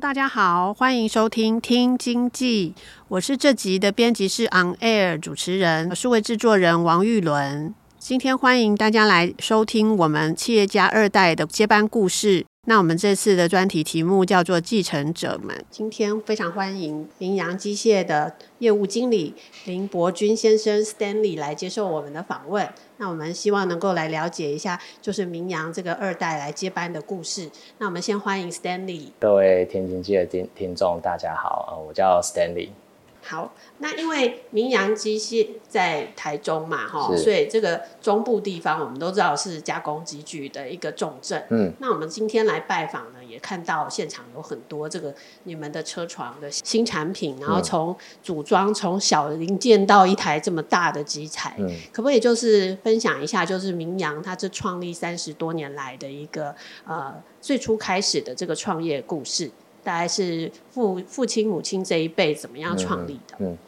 大家好，欢迎收听《听经济》，我是这集的编辑是 On Air 主持人，数位制作人王玉伦。今天欢迎大家来收听我们企业家二代的接班故事。那我们这次的专题题目叫做“继承者们”。今天非常欢迎明扬机械的业务经理林伯君先生 Stanley 来接受我们的访问。那我们希望能够来了解一下，就是明扬这个二代来接班的故事。那我们先欢迎 Stanley。各位天经济的听听众，大家好，我叫 Stanley。好，那因为名扬机械在台中嘛，哈，所以这个中部地方我们都知道是加工机具的一个重镇。嗯，那我们今天来拜访呢，也看到现场有很多这个你们的车床的新产品，然后从组装从小零件到一台这么大的机材，嗯，可不可以就是分享一下，就是名扬它这创立三十多年来的一个呃最初开始的这个创业故事？大概是父父亲母亲这一辈怎么样创立的？嗯，嗯，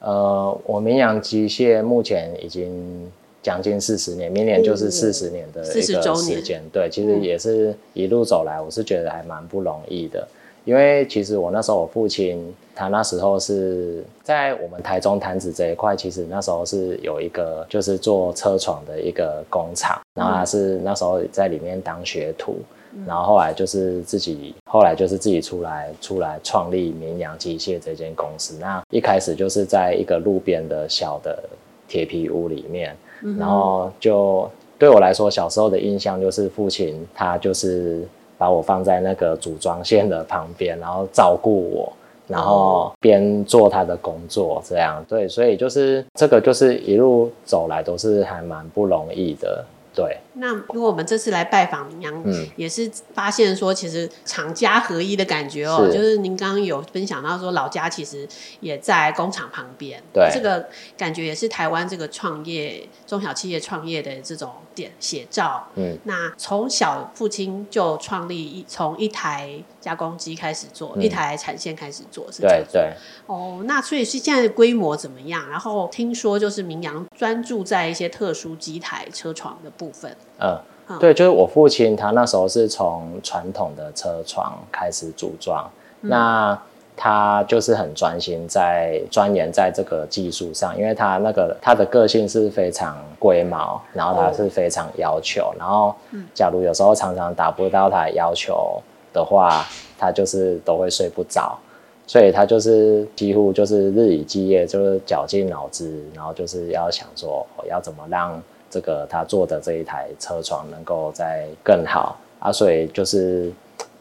呃，我明扬机械目前已经将近四十年，明年就是四十年的一个时间。对，其实也是一路走来，我是觉得还蛮不容易的。因为其实我那时候我父亲他那时候是在我们台中潭子这一块，其实那时候是有一个就是做车床的一个工厂，然后他是那时候在里面当学徒。然后后来就是自己，后来就是自己出来出来创立绵阳机械这间公司。那一开始就是在一个路边的小的铁皮屋里面，嗯、然后就对我来说，小时候的印象就是父亲他就是把我放在那个组装线的旁边，然后照顾我，然后边做他的工作，这样对，所以就是这个就是一路走来都是还蛮不容易的。对，那如果我们这次来拜访明扬，嗯，也是发现说，其实厂家合一的感觉哦，是。就是您刚刚有分享到说，老家其实也在工厂旁边，对，这个感觉也是台湾这个创业中小企业创业的这种点写照。嗯，那从小父亲就创立一从一台加工机开始做，嗯、一台产线开始做，是这样对对。哦，那所以是现在的规模怎么样？然后听说就是明扬专注在一些特殊机台车床的部分。嗯，嗯对，就是我父亲他那时候是从传统的车床开始组装，嗯、那他就是很专心在钻研在这个技术上，因为他那个他的个性是非常龟毛，然后他是非常要求，哦、然后假如有时候常常达不到他的要求的话，他就是都会睡不着。所以他就是几乎就是日以继夜，就是绞尽脑汁，然后就是要想说，要怎么让这个他做的这一台车床能够再更好啊。所以就是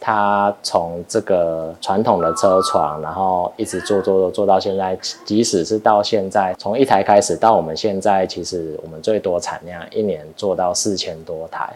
他从这个传统的车床，然后一直做做做做到现在，即使是到现在，从一台开始到我们现在，其实我们最多产量一年做到四千多台。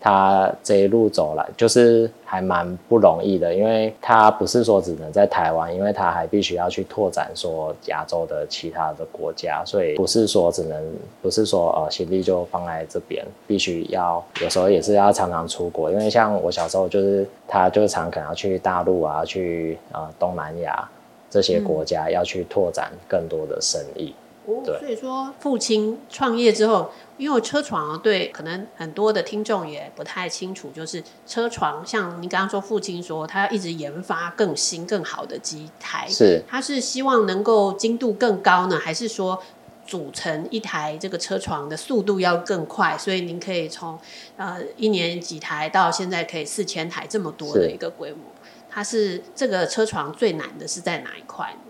他这一路走来，就是还蛮不容易的，因为他不是说只能在台湾，因为他还必须要去拓展说亚洲的其他的国家，所以不是说只能，不是说呃心力就放在这边，必须要有时候也是要常常出国，因为像我小时候就是他就常可能要去大陆啊，去呃东南亚这些国家要去拓展更多的生意。哦，所以说父亲创业之后。因为车床对，可能很多的听众也不太清楚，就是车床，像您刚刚说，父亲说他要一直研发更新、更好的机台，是，他是希望能够精度更高呢，还是说组成一台这个车床的速度要更快？所以您可以从呃一年几台到现在可以四千台这么多的一个规模，是它是这个车床最难的是在哪一块呢？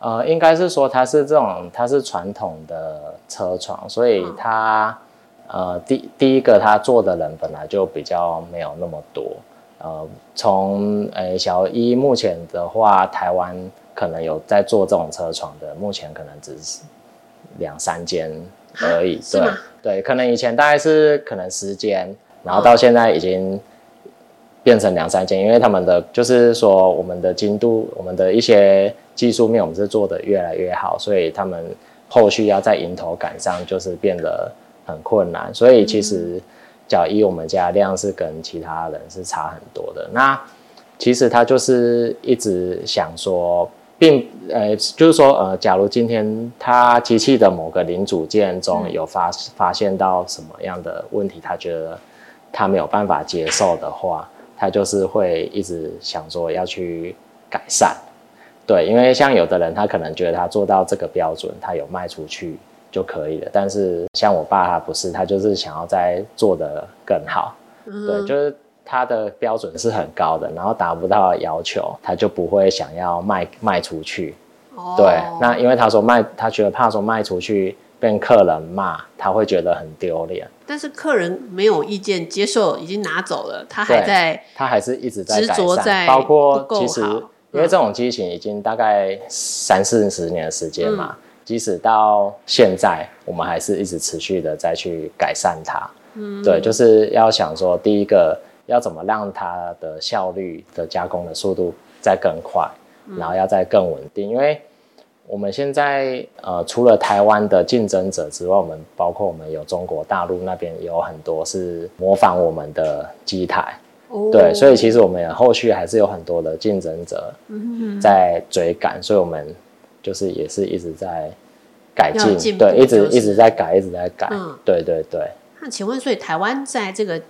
呃，应该是说它是这种，它是传统的车床，所以它，嗯、呃，第第一个它做的人本来就比较没有那么多，呃，从呃小一目前的话，台湾可能有在做这种车床的，目前可能只是两三间而已。对吗对，可能以前大概是可能十间，然后到现在已经变成两三间，因为他们的就是说我们的精度，我们的一些技术面，我们是做的越来越好，所以他们后续要在迎头赶上，就是变得很困难。所以其实，假一我们家量是跟其他人是差很多的。那其实他就是一直想说，并呃，就是说呃，假如今天他机器的某个零组件中有发发现到什么样的问题，他觉得他没有办法接受的话，他就是会一直想说要去改善。对，因为像有的人，他可能觉得他做到这个标准，他有卖出去就可以了。但是像我爸，他不是，他就是想要再做的更好。对，就是。他的标准是很高的，然后达不到要求，他就不会想要卖卖出去。哦，对，那因为他说卖，他觉得怕说卖出去被客人骂，他会觉得很丢脸。但是客人没有意见接受，已经拿走了，他还在，他还是一直在执着在，包括其实因为这种机型已经大概三四十年的时间嘛，嗯，即使到现在，我们还是一直持续的再去改善它。嗯，对，就是要想说第一个。要怎么让它的效率的加工的速度再更快，然后要再更稳定？因为我们现在呃，除了台湾的竞争者之外，我们包括我们有中国大陆那边有很多是模仿我们的机台，对，所以其实我们后续还是有很多的竞争者在追赶，所以我们就是也是一直在改进，对，一直一直在改，一直在改，对对对。那请问，所以台湾在这个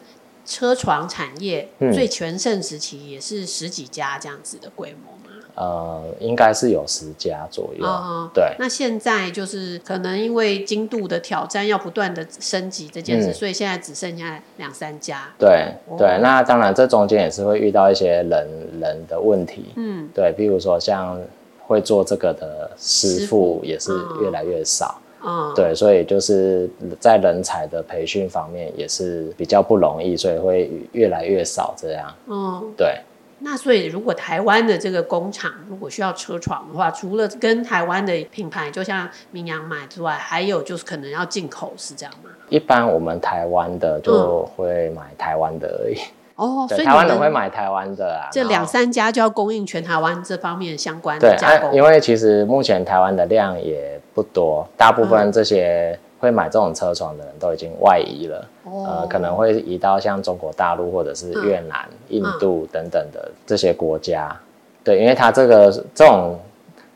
车床产业最全盛时期也是十几家这样子的规模？吗？呃，应该是有十家左右。哦，对。那现在就是可能因为精度的挑战要不断的升级这件事，嗯，所以现在只剩下两三家。对对，那当然这中间也是会遇到一些人人的问题。嗯，对，比如说像会做这个的师傅也是越来越少。嗯，对，所以就是在人才的培训方面也是比较不容易，所以会越来越少这样。嗯，对。那所以如果台湾的这个工厂如果需要车床的话，除了跟台湾的品牌，就像明阳买之外，还有就是可能要进口，是这样吗？一般我们台湾的就会买台湾的而已。哦，所以台湾人会买台湾的啊。这两三家就要供应全台湾这方面相关的加工。对，因为其实目前台湾的量也不多，大部分这些会买这种车床的人都已经外移了。哦。呃，可能会移到像中国大陆或者是越南、印度等等的这些国家。对，因为它这个这种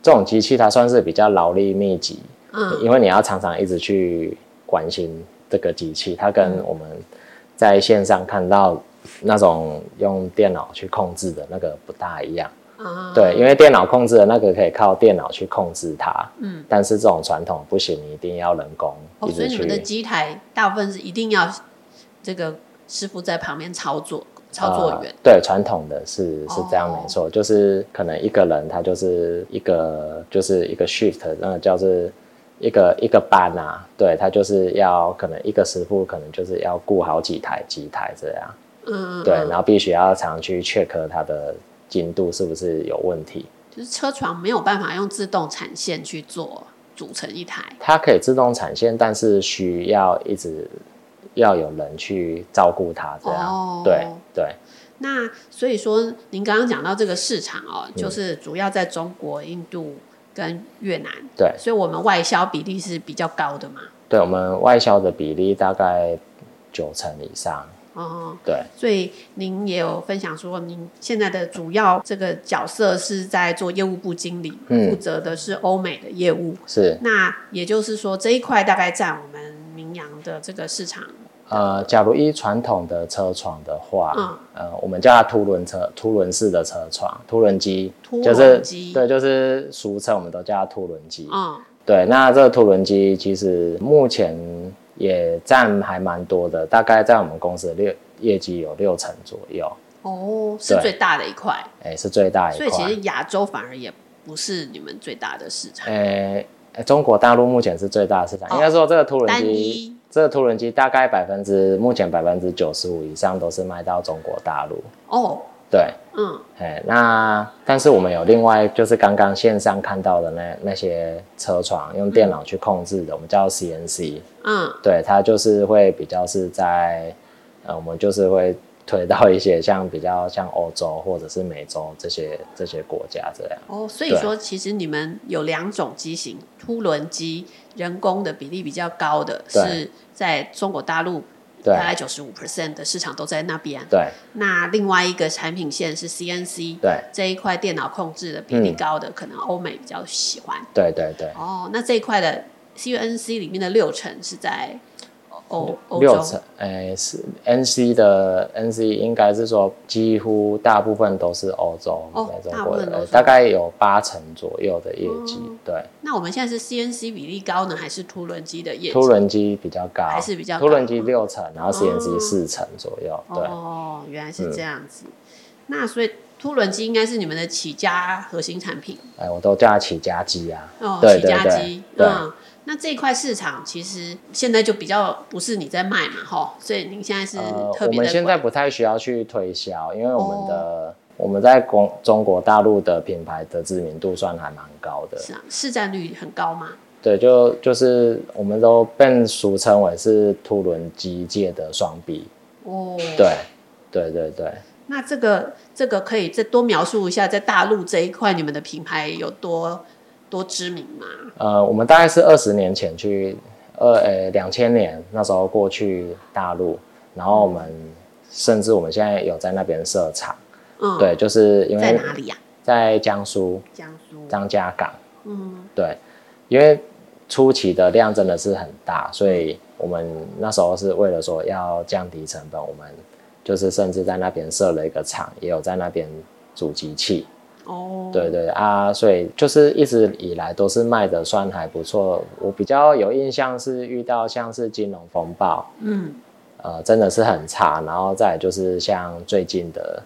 这种机器，它算是比较劳力密集。嗯。因为你要常常一直去关心这个机器，它跟我们在线上看到。那种用电脑去控制的那个不大一样，啊、对，因为电脑控制的那个可以靠电脑去控制它，嗯，但是这种传统不行，你一定要人工。哦，所以你们的机台大部分是一定要这个师傅在旁边操作，操作员。呃、对，传统的是是这样没错，哦，就是可能一个人他就是一个就是一个 shift，那个叫是一个一个班啊，对，他就是要可能一个师傅可能就是要顾好几台机台这样。嗯，对，然后必须要常去 check 他的精度是不是有问题。就是车床没有办法用自动产线去做组成一台。它可以自动产线，但是需要一直要有人去照顾它，这样。哦，对对。那所以说，您刚刚讲到这个市场哦，就是主要在中国、印度跟越南。对。所以我们外销比例是比较高的嘛？对，我们外销的比例大概九成以上。哦，对，所以您也有分享说，您现在的主要这个角色是在做业务部经理，嗯，负责的是欧美的业务。是，那也就是说，这一块大概占我们明阳的这个市场。呃，假如以传统的车床的话，嗯，呃，我们叫它凸轮车，凸轮式的车床，凸轮机，就是对，就是俗称我们都叫它凸轮机。嗯，对，那这个凸轮机其实目前。也占还蛮多的，大概在我们公司的六业绩有六成左右。哦，是最大的一块。哎、欸，是最大一块。所以其实亚洲反而也不是你们最大的市场。哎、欸，中国大陆目前是最大的市场。哦、应该说这个凸轮机，这个凸轮机大概百分之目前百分之九十五以上都是卖到中国大陆。哦，对，嗯，哎，那但是我们有另外就是刚刚线上看到的那那些车床用电脑去控制的，嗯、我们叫 CNC，嗯，对，它就是会比较是在，呃，我们就是会推到一些像比较像欧洲或者是美洲这些这些国家这样。哦，所以说其实你们有两种机型，凸轮机，人工的比例比较高的是在中国大陆。大概九十五 percent 的市场都在那边。对。那另外一个产品线是 CNC。对。这一块电脑控制的比例高的，嗯、可能欧美比较喜欢。对对对。哦，那这一块的 CNC 里面的六成是在。欧欧六成，哎、欸，是 N C 的 N C，应该是说几乎大部分都是欧洲那种国的，大概有八成左右的业绩。嗯、对。那我们现在是 C N C 比例高呢，还是凸轮机的业绩？凸轮机比较高，还是比较？凸轮机六成，然后 C N C 四成左右。哦、对。哦，原来是这样子。嗯、那所以凸轮机应该是你们的起家核心产品。哎、欸，我都叫它起家机啊。哦，对起家机。对。嗯那这一块市场其实现在就比较不是你在卖嘛，哈，所以您现在是特别、呃、我们现在不太需要去推销，因为我们的、哦、我们在中中国大陆的品牌的知名度算还蛮高的。是啊，市占率很高吗？对，就就是我们都被俗称为是凸轮机界的双臂。哦，对，对对对。那这个这个可以再多描述一下，在大陆这一块你们的品牌有多？多知名吗？呃，我们大概是二十年前去，二呃两千年那时候过去大陆，然后我们甚至我们现在有在那边设厂，嗯，对，就是因为在哪里呀？在江苏，江苏张家港，嗯，对，因为初期的量真的是很大，所以我们那时候是为了说要降低成本，我们就是甚至在那边设了一个厂，也有在那边组机器。哦，对对啊，所以就是一直以来都是卖的算还不错。我比较有印象是遇到像是金融风暴，嗯，呃，真的是很差。然后再就是像最近的，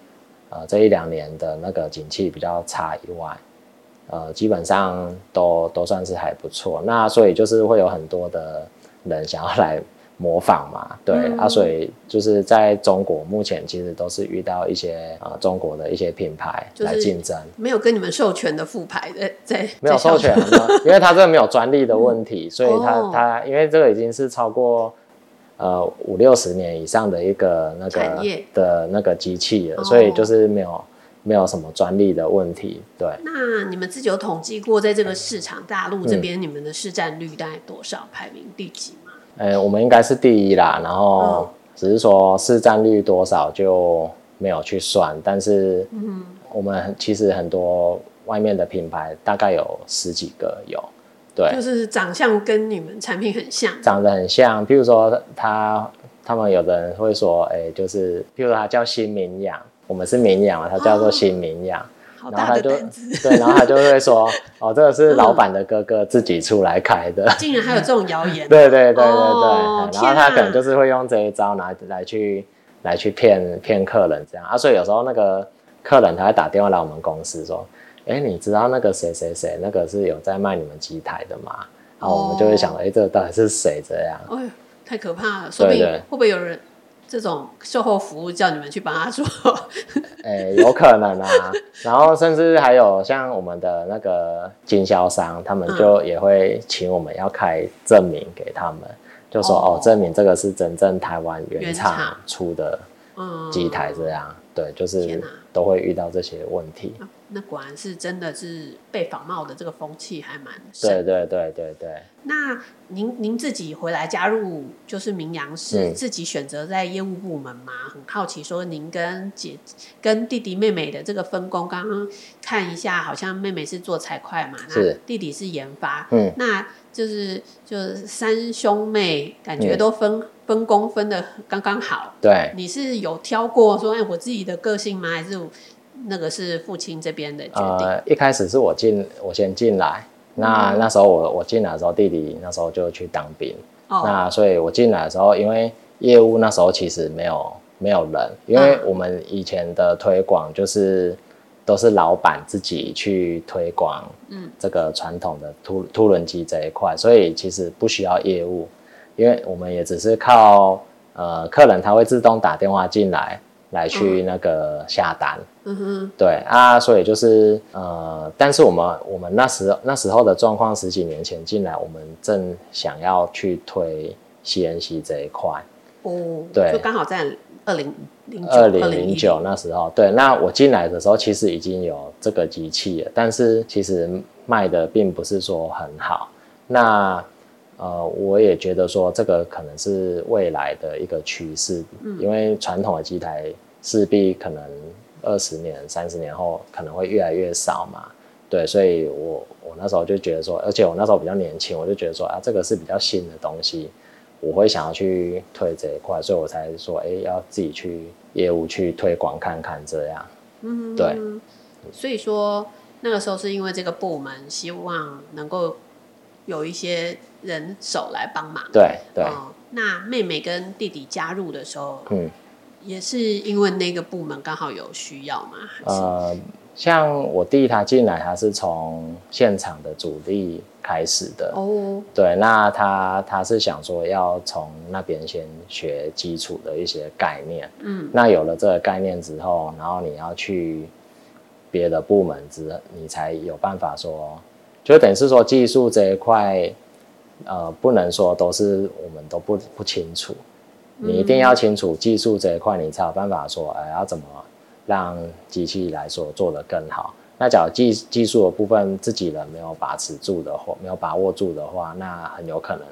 呃，这一两年的那个景气比较差以外，呃，基本上都都算是还不错。那所以就是会有很多的人想要来。模仿嘛，对、嗯、啊，所以就是在中国目前其实都是遇到一些啊、呃、中国的一些品牌来竞争，没有跟你们授权的副牌 在在没有授权，因为他这个没有专利的问题，嗯、所以他他因为这个已经是超过呃五六十年以上的一个那个的那个机器了，所以就是没有没有什么专利的问题。对，那你们自己有统计过，在这个市场大陆这边，你们的市占率大概多少？排名第几？呃、欸，我们应该是第一啦，然后只是说市占率多少就没有去算，但是我们其实很多外面的品牌大概有十几个有，对，就是长相跟你们产品很像，长得很像，譬如说他他们有的人会说，哎、欸，就是譬如说他叫新明养，我们是明阳，他叫做新明养。哦然后他就对，然后他就会说：“哦，这个是老板的哥哥自己出来开的。”竟然还有这种谣言？对对对对对。然后他可能就是会用这一招来来去来去骗骗客人这样啊。所以有时候那个客人他会打电话来我们公司说：“哎，你知道那个谁谁谁那个是有在卖你们机台的吗？”然后我们就会想：“哎，这个到底是谁这样？”哎呦，太可怕了！说不定会不会有人？这种售后服务叫你们去帮他做，哎、欸，有可能啊。然后甚至还有像我们的那个经销商，他们就也会请我们要开证明给他们，嗯、就说哦，证明这个是真正台湾原厂出的机台这样。嗯、对，就是都会遇到这些问题。那果然是真的是被仿冒的这个风气还蛮深。对对对对对。那您您自己回来加入就是明阳是自己选择在业务部门吗？嗯、很好奇，说您跟姐跟弟弟妹妹的这个分工，刚刚看一下，好像妹妹是做财会嘛，那弟弟是研发。嗯。那就是就是三兄妹感觉都分、嗯、分工分的刚刚好。对。你是有挑过说哎我自己的个性吗？还是？那个是父亲这边的决定。呃，一开始是我进，我先进来。那、嗯、那时候我我进来的时候，弟弟那时候就去当兵。哦。那所以我进来的时候，因为业务那时候其实没有没有人，因为我们以前的推广就是都是老板自己去推广，嗯，这个传统的凸凸轮机这一块，所以其实不需要业务，因为我们也只是靠呃客人他会自动打电话进来。来去那个下单。嗯哼，对啊，所以就是呃，但是我们我们那时那时候的状况，十几年前进来，我们正想要去推 CNC 这一块。哦，对，就刚好在二零零二零零九那时候，对，那我进来的时候其实已经有这个机器了，但是其实卖的并不是说很好。那呃，我也觉得说这个可能是未来的一个趋势，嗯，因为传统的机台势必可能二十年、三十年后可能会越来越少嘛。对，所以我我那时候就觉得说，而且我那时候比较年轻，我就觉得说啊，这个是比较新的东西，我会想要去推这一块，所以我才说，哎，要自己去业务去推广看看这样。嗯，对。所以说那个时候是因为这个部门希望能够。有一些人手来帮忙，对对、哦。那妹妹跟弟弟加入的时候，嗯，也是因为那个部门刚好有需要吗？呃，像我弟他进来，他是从现场的主力开始的哦。对，那他他是想说要从那边先学基础的一些概念，嗯，那有了这个概念之后，然后你要去别的部门之，你才有办法说。就等于是说技术这一块，呃，不能说都是我们都不不清楚，你一定要清楚技术这一块，你才有办法说，哎，要怎么让机器来说做得更好。那假如技技术的部分自己人没有把持住的话，没有把握住的话，那很有可能，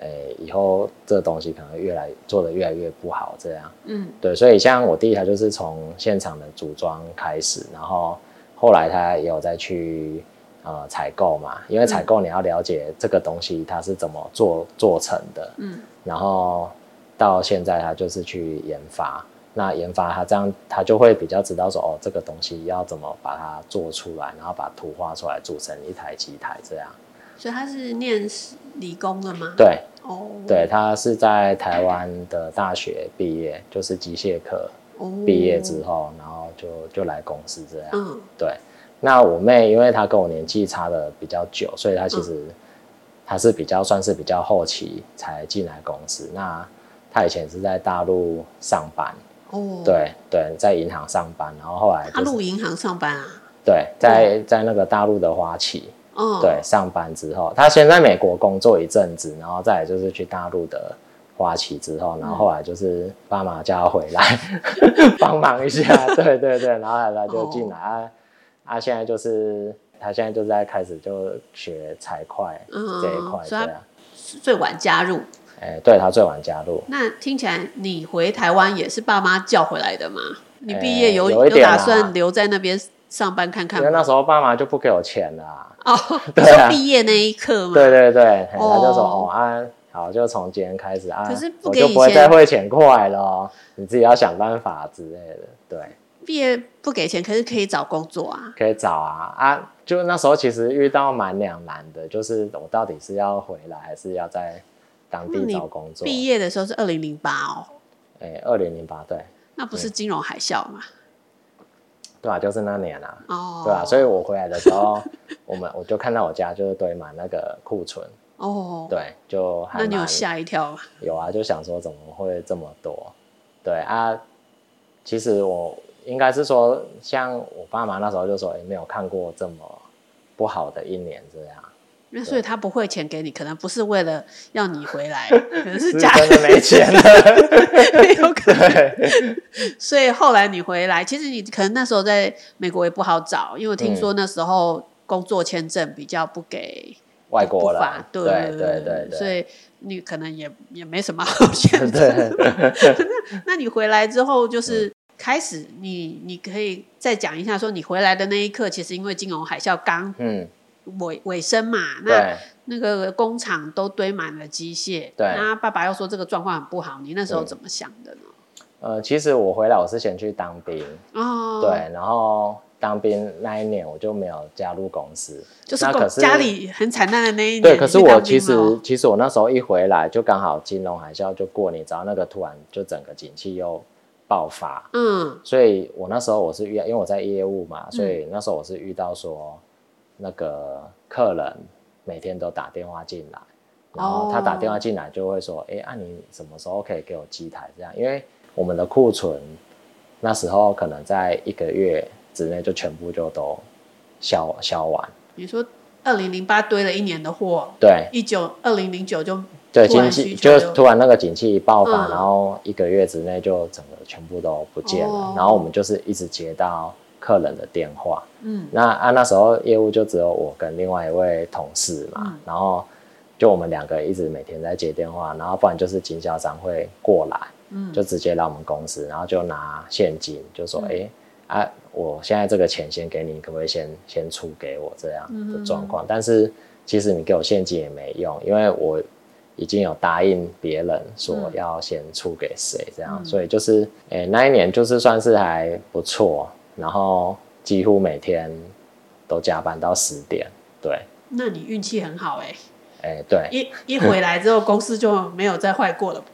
哎，以后这东西可能越来做得越来越不好。这样，嗯，对，所以像我弟他就是从现场的组装开始，然后后来他也有再去。呃，采购嘛，因为采购你要了解这个东西它是怎么做做成的，嗯，然后到现在他就是去研发，那研发他这样他就会比较知道说，哦，这个东西要怎么把它做出来，然后把图画出来，组成一台机台这样。所以他是念理工的吗？对，哦，对，他是在台湾的大学毕业，就是机械科毕业之后，然后就就来公司这样，嗯，对。那我妹，因为她跟我年纪差的比较久，所以她其实她是比较算是比较后期才进来公司。那她以前是在大陆上班，哦，对对，在银行上班，然后后来大陆银行上班啊？对，在在那个大陆的花旗，哦，对，上班之后，她先在美国工作一阵子，然后再来就是去大陆的花旗之后，然后后来就是爸妈叫她回来 帮忙一下，对对对，然后后来就进来。哦他、啊、现在就是，他现在就是在开始就学财会这一块，对啊，最晚加入。哎、欸，对，他最晚加入。那听起来你回台湾也是爸妈叫回来的吗？你毕业有、欸、有，有打算留在那边上班看看吗？因为那时候爸妈就不给我钱了啊。哦，对啊，毕业那一刻嘛。对对对，他就说哦啊，好，就从今天开始啊，可是不给我就不会再汇钱过来了，你自己要想办法之类的，对。毕业不给钱，可是可以找工作啊。可以找啊啊！就那时候其实遇到蛮两难的，就是我到底是要回来，还是要在当地找工作。毕业的时候是二零零八哦。哎，二零零八对。那不是金融海啸吗？对啊，就是那年啊。哦。对啊，所以我回来的时候，我们我就看到我家就是堆满那个库存。哦。对，就还。那你有吓一跳吗？有啊，就想说怎么会这么多？对啊，其实我。应该是说，像我爸妈那时候就说，也没有看过这么不好的一年这样。那所以他不汇钱给你，可能不是为了要你回来，可能是假的，真的没钱了，有可能。所以后来你回来，其实你可能那时候在美国也不好找，因为我听说那时候工作签证比较不给外国人，对对对对，所以你可能也也没什么好选择。那那你回来之后就是。嗯开始你，你你可以再讲一下，说你回来的那一刻，其实因为金融海啸刚尾尾声嘛，那那个工厂都堆满了机械，对，那爸爸又说这个状况很不好，你那时候怎么想的呢？呃，其实我回来我是先去当兵，哦，对，然后当兵那一年我就没有加入公司，就是家里很惨淡的那一年。对，可是我其实其实我那时候一回来就刚好金融海啸就过，你知道那个突然就整个景气又。爆发，嗯，所以我那时候我是遇，因为我在业务嘛，所以那时候我是遇到说，那个客人每天都打电话进来，然后他打电话进来就会说，哎、欸，啊你什么时候可以给我机台这样？因为我们的库存那时候可能在一个月之内就全部就都销销完。你说二零零八堆了一年的货，对，一九二零零九就对经济就突然那个景气一爆发，嗯、然后一个月之内就整个全部都不见了，哦、然后我们就是一直接到客人的电话，嗯，那啊那时候业务就只有我跟另外一位同事嘛，嗯、然后就我们两个一直每天在接电话，然后不然就是经销商会过来。嗯，就直接来我们公司，然后就拿现金，就说：“哎、啊，我现在这个钱先给你，可不可以先先出给我这样的状况？嗯、但是其实你给我现金也没用，因为我已经有答应别人说要先出给谁这样，嗯、所以就是，诶、欸，那一年就是算是还不错，然后几乎每天都加班到十点。对，那你运气很好哎、欸。哎、欸，对，一一回来之后，公司就没有再坏过了吧？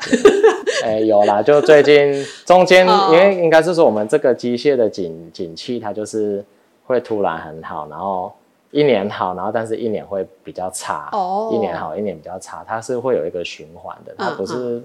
哎、欸，有啦，就最近中间，因为应该是说我们这个机械的景景气，它就是会突然很好，然后一年好，然后但是一年会比较差，哦，一年好，一年比较差，它是会有一个循环的，它不是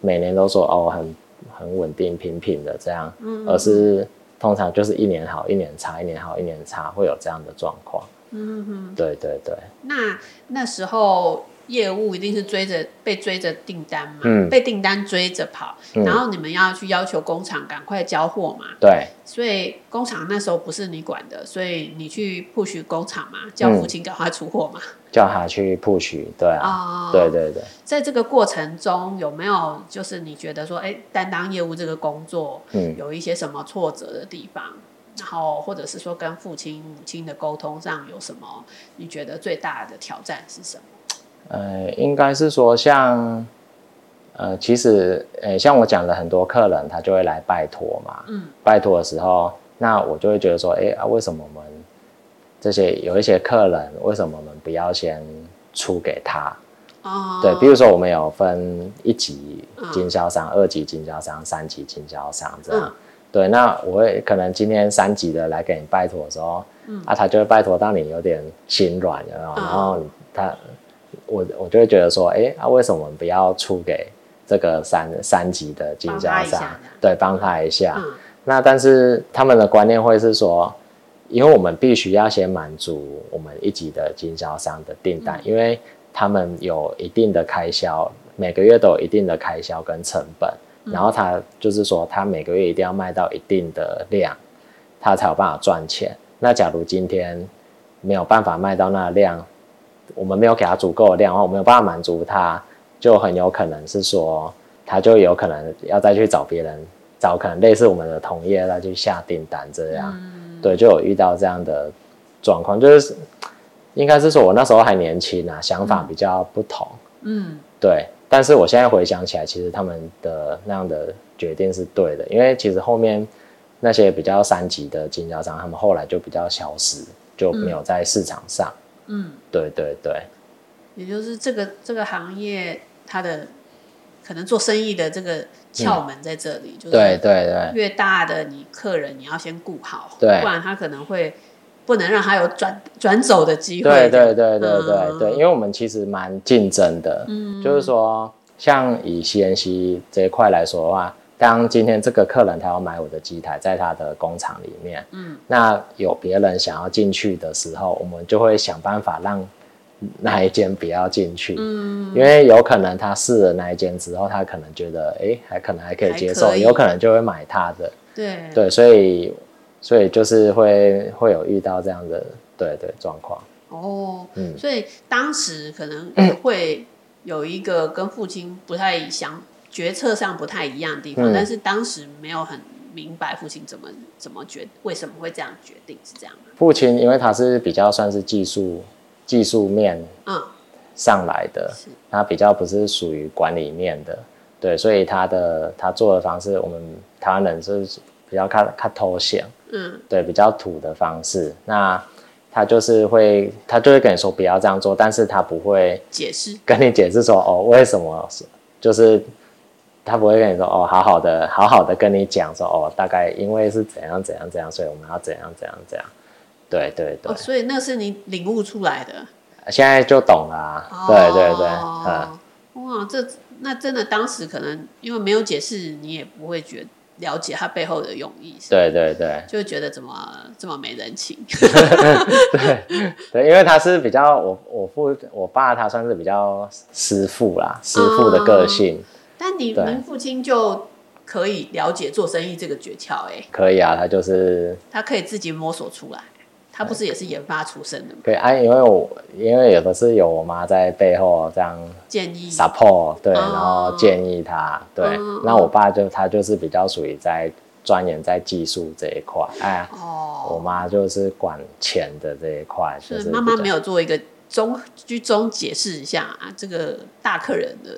每年都说哦很很稳定平平的这样，嗯，而是通常就是一年好，一年差，一年好，一年差，会有这样的状况。嗯哼，对对对。那那时候业务一定是追着被追着订单嘛，嗯，被订单追着跑，嗯、然后你们要去要求工厂赶快交货嘛，对。所以工厂那时候不是你管的，所以你去 push 工厂嘛，叫父亲赶快出货嘛，叫他去 push，对啊，哦、对对对。在这个过程中有没有就是你觉得说，哎，担当业务这个工作，嗯，有一些什么挫折的地方？然后，或者是说跟父亲、母亲的沟通上有什么？你觉得最大的挑战是什么？呃，应该是说像，呃，其实，呃，像我讲的很多客人，他就会来拜托嘛。嗯。拜托的时候，那我就会觉得说，哎啊，为什么我们这些有一些客人，为什么我们不要先出给他？哦。对，比如说我们有分一级经销商、嗯、二级经销商、三级经销商这样。嗯对，那我会可能今天三级的来给你拜托的时候，嗯、啊，他就会拜托到你有点心软，有没有？嗯、然后他，我我就会觉得说，哎，啊，为什么我们不要出给这个三三级的经销商？对，帮他一下。嗯、那但是他们的观念会是说，因为我们必须要先满足我们一级的经销商的订单，嗯、因为他们有一定的开销，每个月都有一定的开销跟成本。然后他就是说，他每个月一定要卖到一定的量，他才有办法赚钱。那假如今天没有办法卖到那量，我们没有给他足够的量的话，我没有办法满足他，就很有可能是说，他就有可能要再去找别人，找可能类似我们的同业来去下订单这样。嗯、对，就有遇到这样的状况，就是应该是说我那时候还年轻啊，想法比较不同。嗯，对。但是我现在回想起来，其实他们的那样的决定是对的，因为其实后面那些比较三级的经销商，他们后来就比较消失，就没有在市场上。嗯，对对对。也就是这个这个行业，它的可能做生意的这个窍门在这里，嗯、就是对对对，越大的你客人你要先顾好，对，不然他可能会。不能让他有转转走的机会。对对对对对对，嗯、对，因为我们其实蛮竞争的，嗯，就是说，像以 CNC 这一块来说的话，当今天这个客人他要买我的机台，在他的工厂里面，嗯，那有别人想要进去的时候，我们就会想办法让那一间不要进去，嗯，因为有可能他试了那一间之后，他可能觉得，哎，还可能还可以接受，有可能就会买他的，对。对，所以。所以就是会会有遇到这样的对对状况。哦，嗯，所以当时可能 会有一个跟父亲不太想决策上不太一样的地方，嗯、但是当时没有很明白父亲怎么怎么决为什么会这样决定是这样的。父亲因为他是比较算是技术技术面嗯上来的，嗯、他比较不是属于管理面的，对，所以他的他做的方式，我们台湾人是比较看看头衔。嗯，对，比较土的方式，那他就是会，他就会跟你说不要这样做，但是他不会解释，跟你解释说哦，为什么，就是他不会跟你说哦，好好的，好好的跟你讲说哦，大概因为是怎样怎样怎样，所以我们要怎样怎样怎样，对对对，哦，所以那是你领悟出来的，现在就懂了啊，哦，对对对，嗯，哇，这那真的当时可能因为没有解释，你也不会觉得。了解他背后的用意。对对对，就会觉得怎么这么没人情。对对，因为他是比较我我父我爸他算是比较师傅啦，师傅的个性。嗯、但你您父亲就可以了解做生意这个诀窍哎？可以啊，他就是他可以自己摸索出来。他不是也是研发出身的吗？对啊，因为我因为有的是有我妈在背后这样建议 support 对，哦、然后建议他对。哦、那我爸就他就是比较属于在钻研在技术这一块，哎，哦，我妈就是管钱的这一块。就是妈妈没有做一个中居中解释一下啊，这个大客人的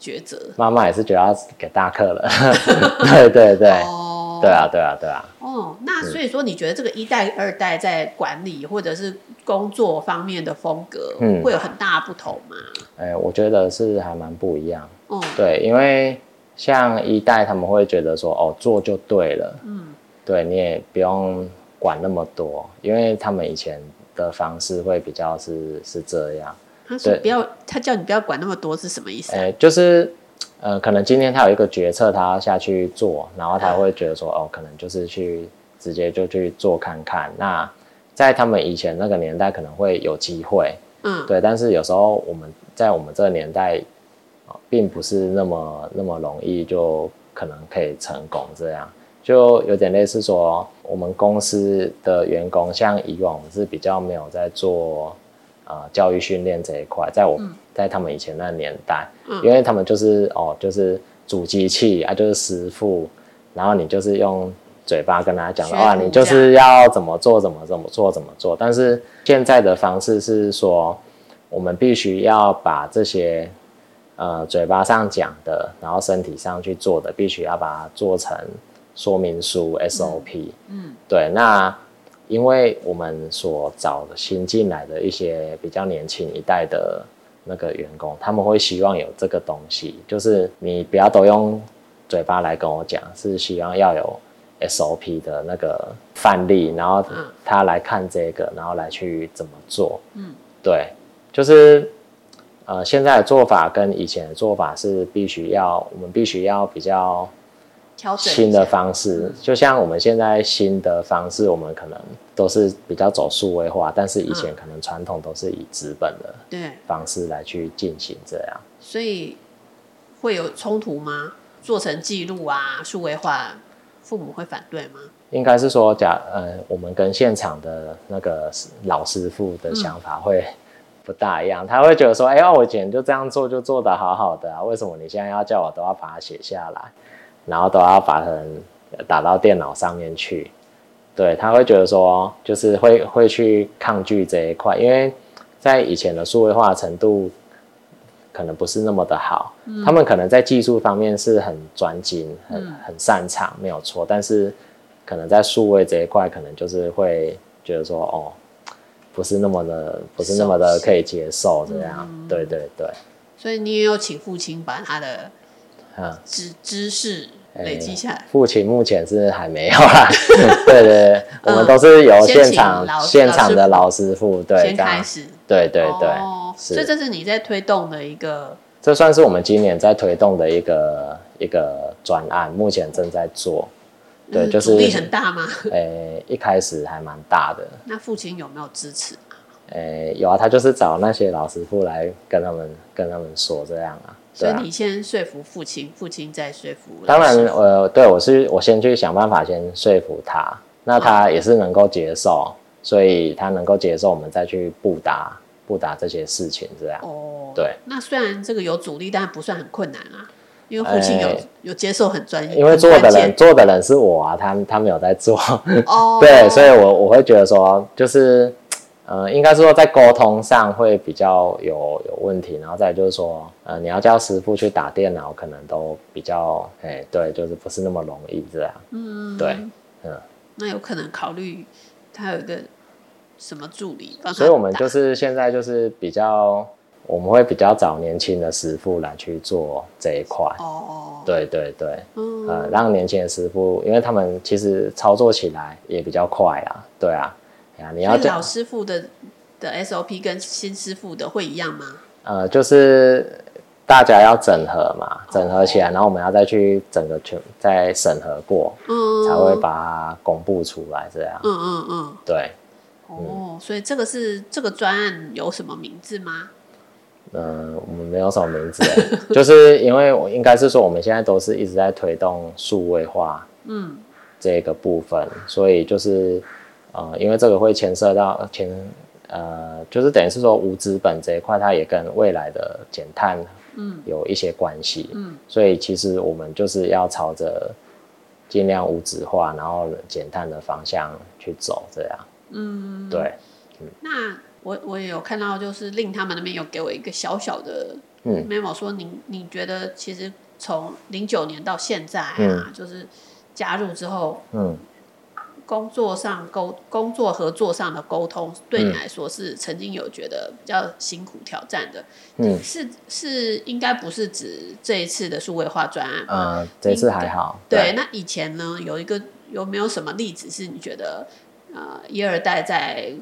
抉择。妈妈也是觉得要给大客了，对对对。哦对啊，对啊，对啊。哦，那所以说，你觉得这个一代、二代在管理或者是工作方面的风格，嗯，会有很大的不同吗？哎，我觉得是还蛮不一样。哦，对，因为像一代他们会觉得说，哦，做就对了，嗯，对，你也不用管那么多，因为他们以前的方式会比较是是这样。他说不要，他叫你不要管那么多是什么意思？哎，就是。呃，可能今天他有一个决策，他要下去做，然后他会觉得说，哦，可能就是去直接就去做看看。那在他们以前那个年代，可能会有机会，嗯，对。但是有时候我们在我们这个年代，并不是那么那么容易就可能可以成功。这样就有点类似说，我们公司的员工，像以往我们是比较没有在做。呃，教育训练这一块，在我，嗯、在他们以前那个年代，嗯、因为他们就是哦，就是主机器啊，就是师傅，然后你就是用嘴巴跟他讲的话，你就是要怎么做，怎么怎么做，怎么做。但是现在的方式是说，我们必须要把这些呃嘴巴上讲的，然后身体上去做的，必须要把它做成说明书 SOP。嗯，嗯对，那。因为我们所找的新进来的一些比较年轻一代的那个员工，他们会希望有这个东西，就是你不要都用嘴巴来跟我讲，是希望要有 SOP 的那个范例，然后他来看这个，然后来去怎么做。嗯，对，就是呃，现在的做法跟以前的做法是必须要，我们必须要比较。新的方式，就像我们现在新的方式，我们可能都是比较走数位化，但是以前可能传统都是以纸本的对方式来去进行这样。所以会有冲突吗？做成记录啊，数位化，父母会反对吗？应该是说，假呃，我们跟现场的那个老师傅的想法会不大一样，嗯、他会觉得说，哎呀，我以前就这样做就做得好好的啊，为什么你现在要叫我都要把它写下来？然后都要把它打到电脑上面去，对，他会觉得说，就是会会去抗拒这一块，因为在以前的数位化程度可能不是那么的好，嗯、他们可能在技术方面是很专精、很很擅长，没有错，但是可能在数位这一块，可能就是会觉得说，哦，不是那么的，不是那么的可以接受这样，嗯、对对对。所以你也有请父亲把他的知知识。累积下来，父亲目前是还没有啦。对对对，我们都是由现场现场的老师傅对先开始。对对对，所以这是你在推动的一个。这算是我们今年在推动的一个一个专案，目前正在做。对，就是阻力很大吗？诶，一开始还蛮大的。那父亲有没有支持？诶，有啊，他就是找那些老师傅来跟他们跟他们说这样啊。所以你先说服父亲，父亲再说服。当然，呃，对我是，我先去想办法先说服他，那他也是能够接受，所以他能够接受，我们再去布达布达这些事情，这样。哦，对。那虽然这个有阻力，但不算很困难啊，因为父亲有有接受很专业。因为做的人做的人是我啊，他他没有在做。哦。对，所以我我会觉得说，就是。呃，应该是说在沟通上会比较有有问题，然后再就是说，呃，你要叫师傅去打电脑，可能都比较，哎，对，就是不是那么容易这样。嗯，对，嗯。那有可能考虑他有一个什么助理？所以我们就是现在就是比较，我们会比较找年轻的师傅来去做这一块。哦，对对对，嗯，呃，让年轻的师傅，因为他们其实操作起来也比较快啊，你要老师傅的的 SOP 跟新师傅的会一样吗？呃，就是大家要整合嘛，整合起来，然后我们要再去整个全再审核过，嗯，才会把它公布出来，这样，嗯嗯嗯，对，哦，所以这个是这个专案有什么名字吗？嗯，我们没有什么名字，就是因为我应该是说我们现在都是一直在推动数位化，嗯，这个部分，所以就是呃，因为这个会牵涉到牵呃，就是等于是说无资本这一块，它也跟未来的减碳。嗯，有一些关系，嗯，所以其实我们就是要朝着尽量无纸化，然后减碳的方向去走，这样，嗯，对，嗯，那我我也有看到，就是令他们那边有给我一个小小的 memo，说你你觉得其实从零九年到现在啊，嗯，就是加入之后，嗯。工作上沟工作合作上的沟通，对你来说是曾经有觉得比较辛苦挑战的，嗯，是是应该不是指这一次的数位化专案，嗯，这次还好，对，对，那以前呢，有一个有没有什么例子是你觉得呃一二代在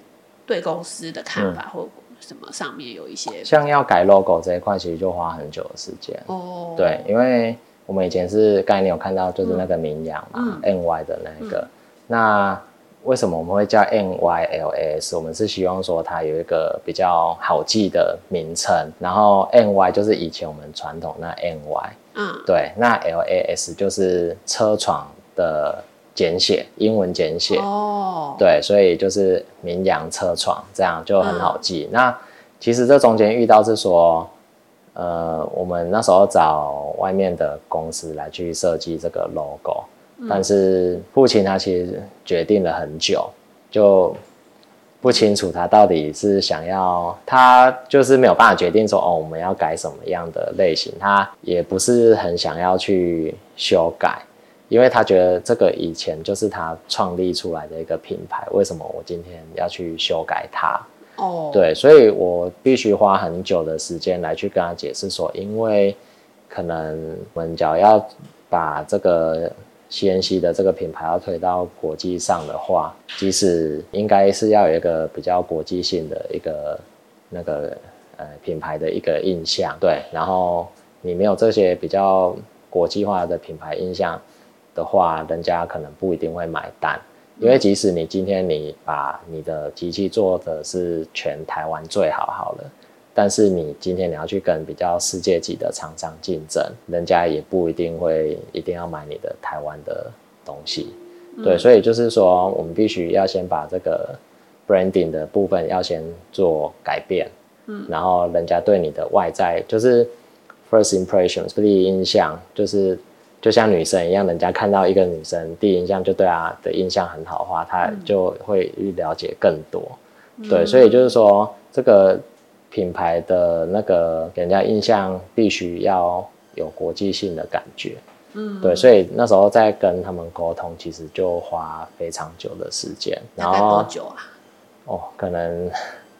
对公司的看法或什么上面有一些，像要改 logo 这一块，其实就花很久的时间。哦，对，因为我们以前是刚才你有看到就是那个名扬嘛，NY 的那个。嗯那为什么我们会叫 NYLS？我们是希望说它有一个比较好记的名称，然后 NY 就是以前我们传统那 NY，嗯，对，那 LAS 就是车床的简写，英文简写，哦，对，所以就是名扬车床，这样就很好记。嗯、那其实这中间遇到是说，呃，我们那时候找外面的公司来去设计这个 logo。但是父亲他其实决定了很久，就不清楚他到底是想要，他就是没有办法决定说哦，我们要改什么样的类型，他也不是很想要去修改，因为他觉得这个以前就是他创立出来的一个品牌，为什么我今天要去修改它？哦，对，所以我必须花很久的时间来去跟他解释说，因为可能我们只要要把这个。CNC 的这个品牌要推到国际上的话，即使应该是要有一个比较国际性的一个那个呃品牌的一个印象，对。然后你没有这些比较国际化的品牌印象的话，人家可能不一定会买单。因为即使你今天你把你的机器做的是全台湾最好好了。但是你今天你要去跟比较世界级的厂商竞争，人家也不一定会一定要买你的台湾的东西，嗯、对，所以就是说我们必须要先把这个 branding 的部分要先做改变，嗯，然后人家对你的外在就是 first impressions 第一印象，就是就像女生一样，人家看到一个女生第一印象就对她的印象很好的话，她就会去了解更多，嗯、对，所以就是说这个。品牌的那个给人家印象必须要有国际性的感觉，嗯，对，所以那时候在跟他们沟通，其实就花非常久的时间。然后多久啊？哦，可能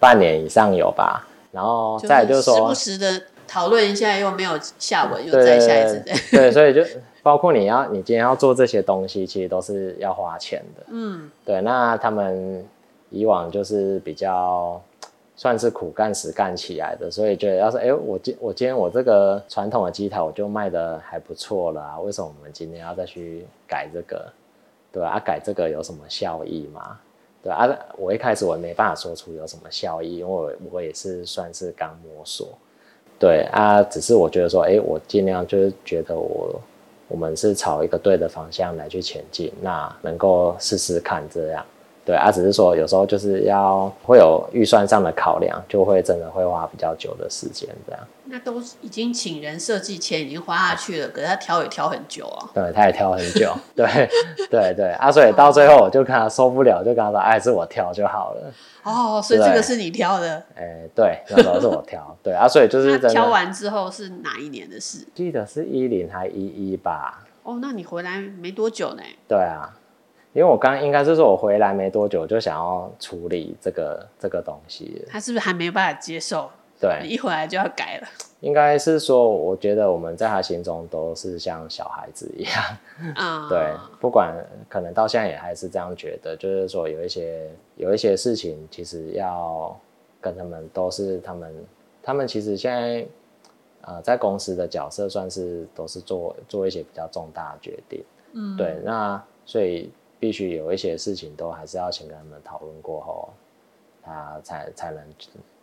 半年以上有吧。然后再就是说，时不时的讨论一下，又没有下文，又再下一次。对，所以就包括你要，你今天要做这些东西，其实都是要花钱的。嗯，对。那他们以往就是比较。算是苦干实干起来的，所以觉得要是哎、我今我今天我这个传统的机台我就卖的还不错了啊，为什么我们今天要再去改这个？对啊，改这个有什么效益吗？对啊，我一开始我没办法说出有什么效益，因为我我也是算是刚摸索。对啊，只是我觉得说，哎、我尽量就是觉得我我们是朝一个对的方向来去前进，那能够试试看这样。对啊，只是说有时候就是要会有预算上的考量，就会真的会花比较久的时间这样。那都已经请人设计钱已经花下去了，可是他挑也挑很久啊。对，他也挑很久。对对对啊，所以到最后我就看他受不了，就跟他说：“哎，是我挑就好了。”哦，所以这个是你挑的。哎，对，那时候是我挑。对啊，所以就是挑完之后是哪一年的事？记得是一零还一一吧。哦，那你回来没多久呢？对啊。因为我刚应该是说，我回来没多久就想要处理这个这个东西。他是不是还没有办法接受？对，一回来就要改了。应该是说，我觉得我们在他心中都是像小孩子一样。啊、嗯，对，不管可能到现在也还是这样觉得，就是说有一些有一些事情，其实要跟他们都是他们，他们其实现在呃，在公司的角色算是都是做做一些比较重大的决定，嗯，对，那所以必须有一些事情都还是要先跟他们讨论过后，他才才能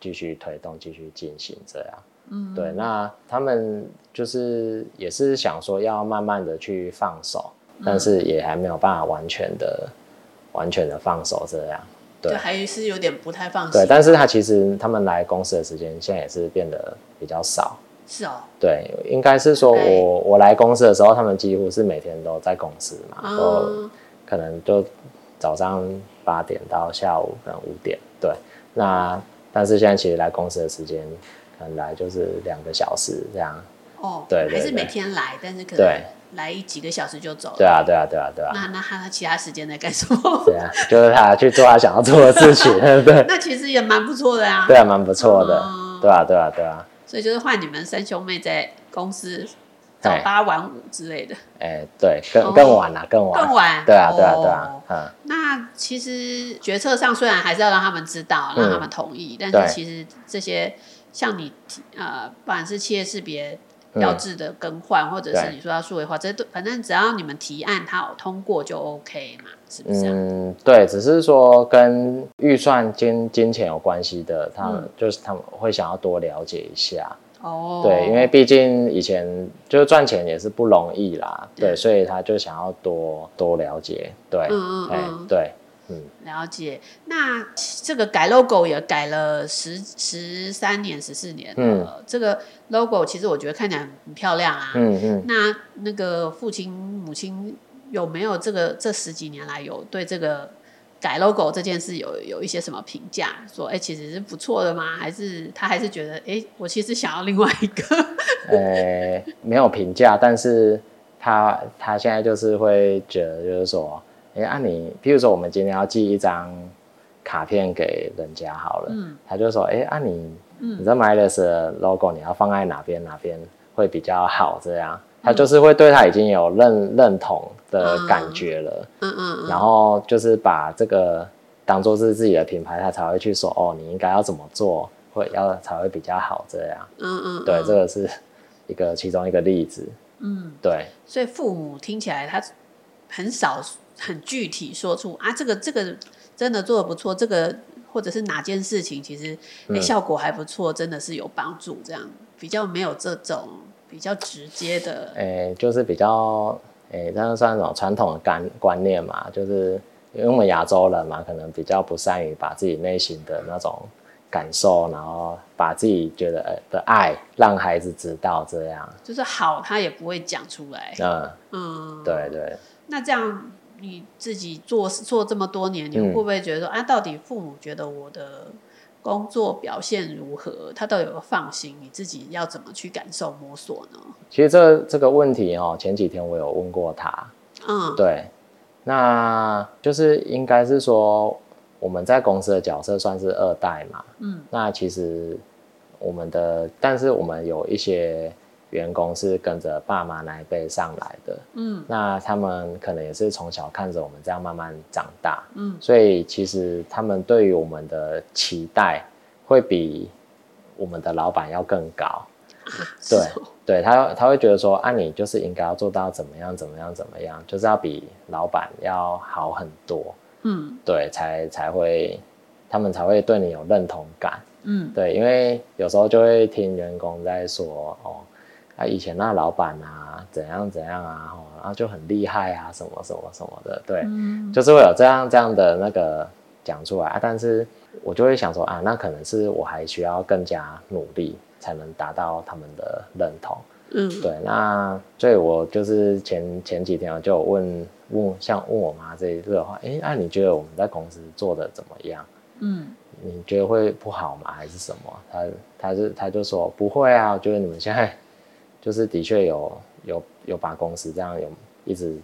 继续推动、继续进行这样，嗯，对，那他们就是也是想说要慢慢的去放手，嗯、但是也还没有办法完全的完全的放手这样，对，就还是有点不太放心，对，但是他其实他们来公司的时间现在也是变得比较少。是哦，对，应该是说我，我我来公司的时候，他们几乎是每天都在公司嘛，嗯、都可能就早上八点到下午可能五点，对。那但是现在其实来公司的时间，可能来就是两个小时这样。哦，对，还是每天来，但是可能来一几个小时就走了。对啊，对啊，对啊，对啊。那那他其他时间在干什么？对啊，就是他去做他想要做的事情，对。那其实也蛮不错的呀。对啊，蛮不错的。嗯、对啊，对啊，对啊。所以就是换你们三兄妹在公司早八晚五之类的。哎、欸，对，更更晚了，更晚。更晚。对啊，对啊，对啊。嗯。那其实决策上虽然还是要让他们知道，让他们同意，嗯、但是其实这些像你呃，不管是企业识别标志的更换，嗯、或者是你说要数位化，这都反正只要你们提案，它有通过就 OK 嘛，是不是？嗯，对，只是说跟预算金金钱有关系的，他们、嗯、就是他们会想要多了解一下。哦。对，因为毕竟以前就是赚钱也是不容易啦，对，对，所以他就想要多多了解，对，嗯嗯嗯，对。嗯，了解。那这个改 logo 也改了十十三年、十四年了。嗯，这个 logo 其实我觉得看起来很漂亮啊。嗯嗯。那那个父亲、母亲有没有这个这十几年来有对这个改 logo 这件事有有一些什么评价？说，哎、欸，其实是不错的吗？还是他还是觉得，哎、欸，我其实想要另外一个？呃、欸，没有评价，但是他他现在就是会觉得，就是说。哎，啊、你，譬如说，我们今天要寄一张卡片给人家好了，嗯、他就说，哎，按、啊、你，嗯、你这 Midas 的 logo 你要放在哪边哪边会比较好？这样，他就是会对他已经有认认同的感觉了，嗯嗯，嗯。然后就是把这个当做是自己的品牌，他才会去说，哦，你应该要怎么做，会要才会比较好，这样，嗯嗯，对，这个是一个其中一个例子，嗯，对，所以父母听起来他很少。很具体说出啊，这个这个真的做的不错，这个或者是哪件事情其实、欸、效果还不错，真的是有帮助，这样比较没有这种比较直接的，诶、欸，就是比较诶，这、欸、样算一种传统的观观念嘛，就是因为我们亚洲人嘛，可能比较不善于把自己内心的那种感受，然后把自己觉得的爱让孩子知道，这样。就是好，他也不会讲出来，嗯嗯，对对，那这样。你自己做做这么多年，你会不会觉得说、嗯、啊，到底父母觉得我的工作表现如何？他都有个放心，你自己要怎么去感受摸索呢？其实这这个问题哦，前几天我有问过他，嗯，对，那就是应该是说我们在公司的角色算是二代嘛，嗯，那其实我们的，但是我们有一些。员工是跟着爸妈那一辈上来的，嗯，那他们可能也是从小看着我们这样慢慢长大，嗯，所以其实他们对于我们的期待会比我们的老板要更高，啊、对，对他他会觉得说，啊，你就是应该要做到怎么样怎么样怎么样，就是要比老板要好很多，嗯，对，才才会他们才会对你有认同感，嗯，对，因为有时候就会听员工在说，哦。啊，以前那老板啊，怎样怎样啊，吼，然后就很厉害啊，什么什么什么的，对，嗯、就是会有这样这样的那个讲出来啊。但是我就会想说啊，那可能是我还需要更加努力，才能达到他们的认同。嗯，对。那所以，我就是前前几天我就问问，像问我妈这一个话，哎、欸，那、啊、你觉得我们在公司做的怎么样？嗯，你觉得会不好吗？还是什么？他他是他就说不会啊，我觉得你们现在。就是的确有有有把公司这样有一直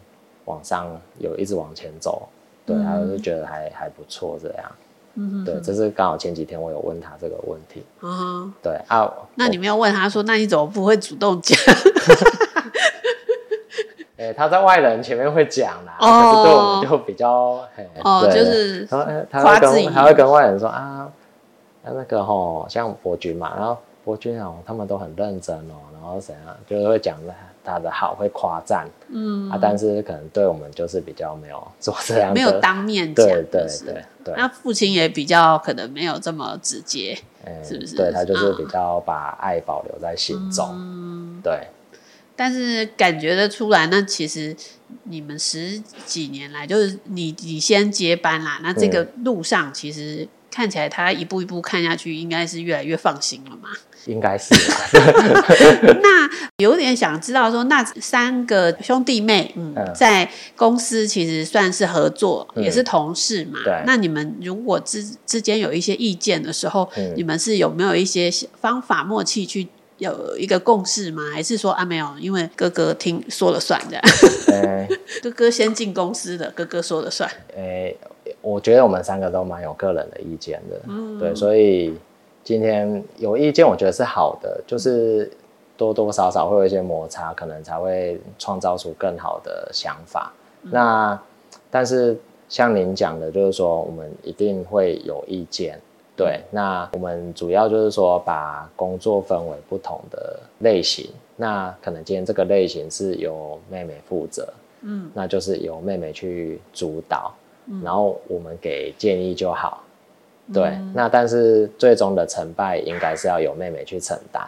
往上有一直往前走，对，他就觉得还还不错这样，嗯哼，对，这是刚好前几天我有问他这个问题，嗯哼，对啊，那你没有问他说，那你怎么不会主动讲？哎、欸，他在外人前面会讲啦，哦、可是对我们就比较，哦，就是他他会跟他会跟外人说啊，那个吼像伯君嘛，然后。伯君哦，他们都很认真哦，然后怎样，就是会讲他的好，会夸赞，嗯啊，但是可能对我们就是比较没有做这样，没有当面讲，对对对对。那父亲也比较可能没有这么直接，欸、是不是？对他就是比较把爱保留在心中，嗯、对。但是感觉得出来，那其实你们十几年来，就是你你先接班啦，那这个路上其实看起来他一步一步看下去，应该是越来越放心了嘛？应该是。那有点想知道说，那三个兄弟妹，嗯，在公司其实算是合作，嗯、也是同事嘛。对。那你们如果之之间有一些意见的时候，嗯、你们是有没有一些方法默契去？有一个共识吗？还是说啊没有？因为哥哥听说了算这样。欸、哥哥先进公司的，哥哥说了算。诶、欸，我觉得我们三个都蛮有个人的意见的，嗯、对，所以今天有意见，我觉得是好的，就是多多少少会有一些摩擦，可能才会创造出更好的想法。嗯、那但是像您讲的，就是说我们一定会有意见。对，那我们主要就是说把工作分为不同的类型，那可能今天这个类型是由妹妹负责，嗯，那就是由妹妹去主导，嗯，然后我们给建议就好，对，嗯，那但是最终的成败应该是要由妹妹去承担，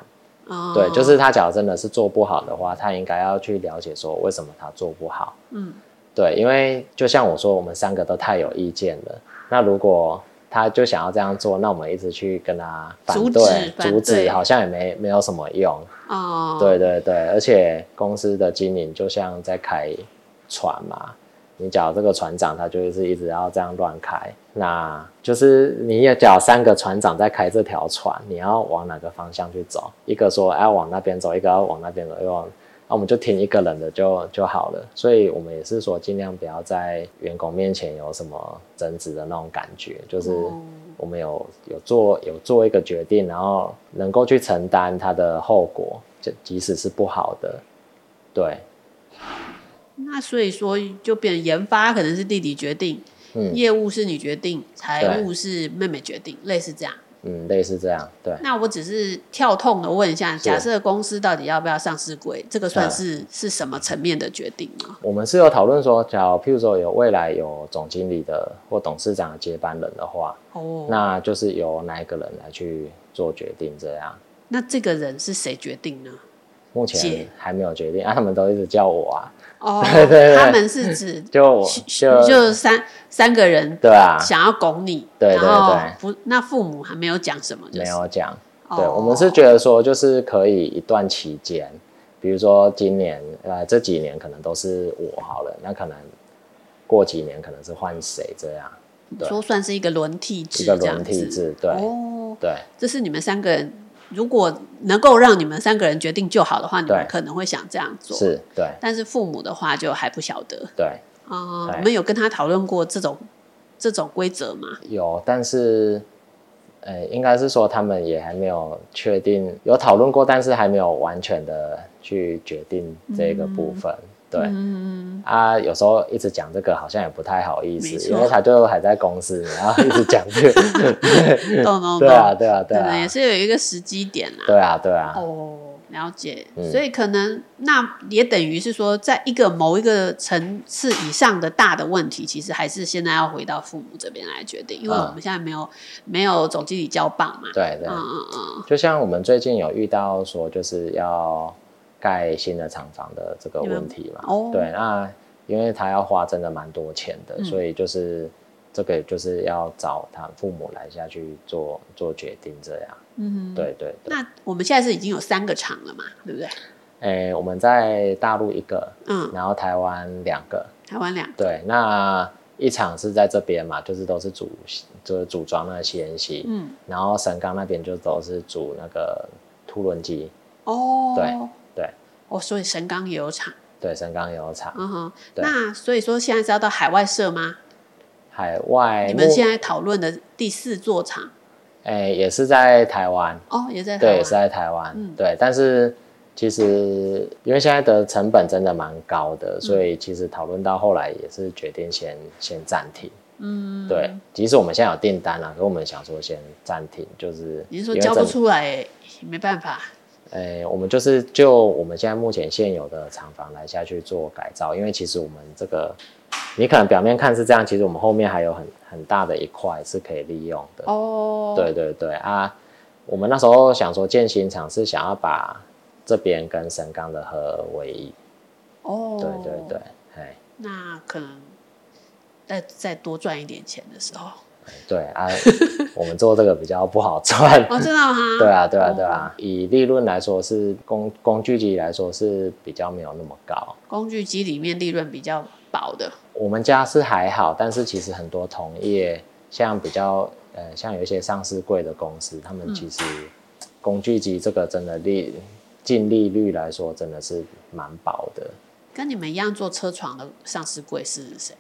哦，对，就是他假如真的是做不好的话，他应该要去了解说为什么他做不好，嗯，对，因为就像我说，我们三个都太有意见了，那如果他就想要这样做，那我们一直去跟他反对，阻止，阻止好像也没没有什么用。哦，对对对，而且公司的经营就像在开船嘛，你讲这个船长，他就是一直要这样乱开，那就是你也讲三个船长在开这条船，你要往哪个方向去走？一个说要往那边走，一个要往那边走，又往。那我们就听一个人的就就好了，所以我们也是说尽量不要在员工面前有什么争执的那种感觉，就是我们有有做有做一个决定，然后能够去承担它的后果，就即使是不好的，对。那所以说就变成研发可能是弟弟决定，嗯，业务是你决定，财务是妹妹决定，类似这样。嗯，类似这样，对。那我只是跳痛的问一下，假设公司到底要不要上市柜，这个算是、嗯、是什么层面的决定呢？我们是有讨论说，假如譬如说有未来有总经理的或董事长的接班人的话，哦，那就是由哪一个人来去做决定这样。那这个人是谁决定呢？目前还没有决定啊，他们都一直叫我啊。哦，对对对，他们是指就就就三三个人，对啊，想要拱你，对对对，不，那父母还没有讲什么，没有讲。对，我们是觉得说，就是可以一段期间，比如说今年呃这几年可能都是我好了，那可能过几年可能是换谁这样，说算是一个轮替制，一个轮替制，对。哦，对，这是你们三个人。如果能够让你们三个人决定就好的话，你们可能会想这样做。是，对。但是父母的话就还不晓得。对。啊，我们有跟他讨论过这种这种规则吗？有，但是，呃，应该是说他们也还没有确定，有讨论过，但是还没有完全的去决定这个部分。嗯对，嗯啊，有时候一直讲这个好像也不太好意思，因为他就还在公司，然后一直讲这个，懂懂懂，对啊，对啊，对啊，也是有一个时机点啊，对啊，对啊，哦，了解，嗯、所以可能那也等于是说，在一个某一个层次以上的大的问题，其实还是现在要回到父母这边来决定，因为我们现在没有、嗯、没有总经理交棒嘛，对对，嗯嗯嗯，就像我们最近有遇到说，就是要。盖新的厂房的这个问题嘛，哦、对，那因为他要花真的蛮多钱的，嗯、所以就是这个就是要找他父母来下去做做决定这样。嗯哼，对，对对。那我们现在是已经有三个厂了嘛，对不对？诶，我们在大陆一个，嗯，然后台湾两个，台湾两个。对，那一厂是在这边嘛，就是都是组就是组装那个 CNC，嗯，然后神冈那边就都是组那个凸轮机。哦，对。哦，所以神冈也有厂，对，神冈也有厂。嗯哼，那所以说现在是要到海外设吗？海外，你们现在讨论的第四座厂，哎、欸，也是在台湾。哦，也在台湾，对，也是在台湾。嗯，对，但是其实因为现在的成本真的蛮高的，所以其实讨论到后来也是决定先先暂停。嗯，对，即使我们现在有订单了，可我们想说先暂停，就是你是说交不出来？没办法。诶，我们就是就我们现在目前现有的厂房来下去做改造，因为其实我们这个，你可能表面看是这样，其实我们后面还有很很大的一块是可以利用的。哦，对对对啊，我们那时候想说建新厂是想要把这边跟神冈的合二为一。哦，对对对，哎，那可能再再多赚一点钱的时候。对啊，我们做这个比较不好赚。我知道哈？对啊，对啊，对啊。以利润来说，是工工具机来说是比较没有那么高。工具机里面利润比较薄的。我们家是还好，但是其实很多同业，像比较呃，像有一些上市贵的公司，他们其实工具机这个真的利净利率来说，真的是蛮薄的。跟你们一样做车床的上市贵是谁？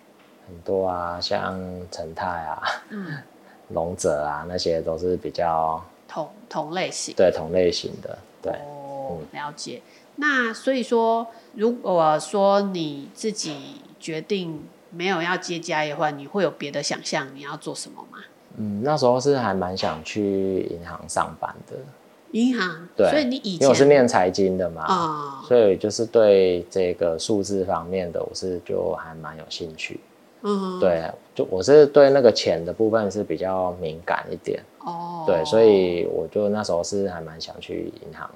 很多啊，像成泰啊，嗯，龙泽啊，那些都是比较同同类型，对同类型的，对。哦，了解。那所以说，如果说你自己决定没有要接家业的话，你会有别的想象？你要做什么吗？嗯，那时候是还蛮想去银行上班的。银行，对。所以你以前因为我是念财经的嘛，哦，所以就是对这个数字方面的，我是就还蛮有兴趣。嗯，对，就我是对那个钱的部分是比较敏感一点哦，对，所以我就那时候是还蛮想去银行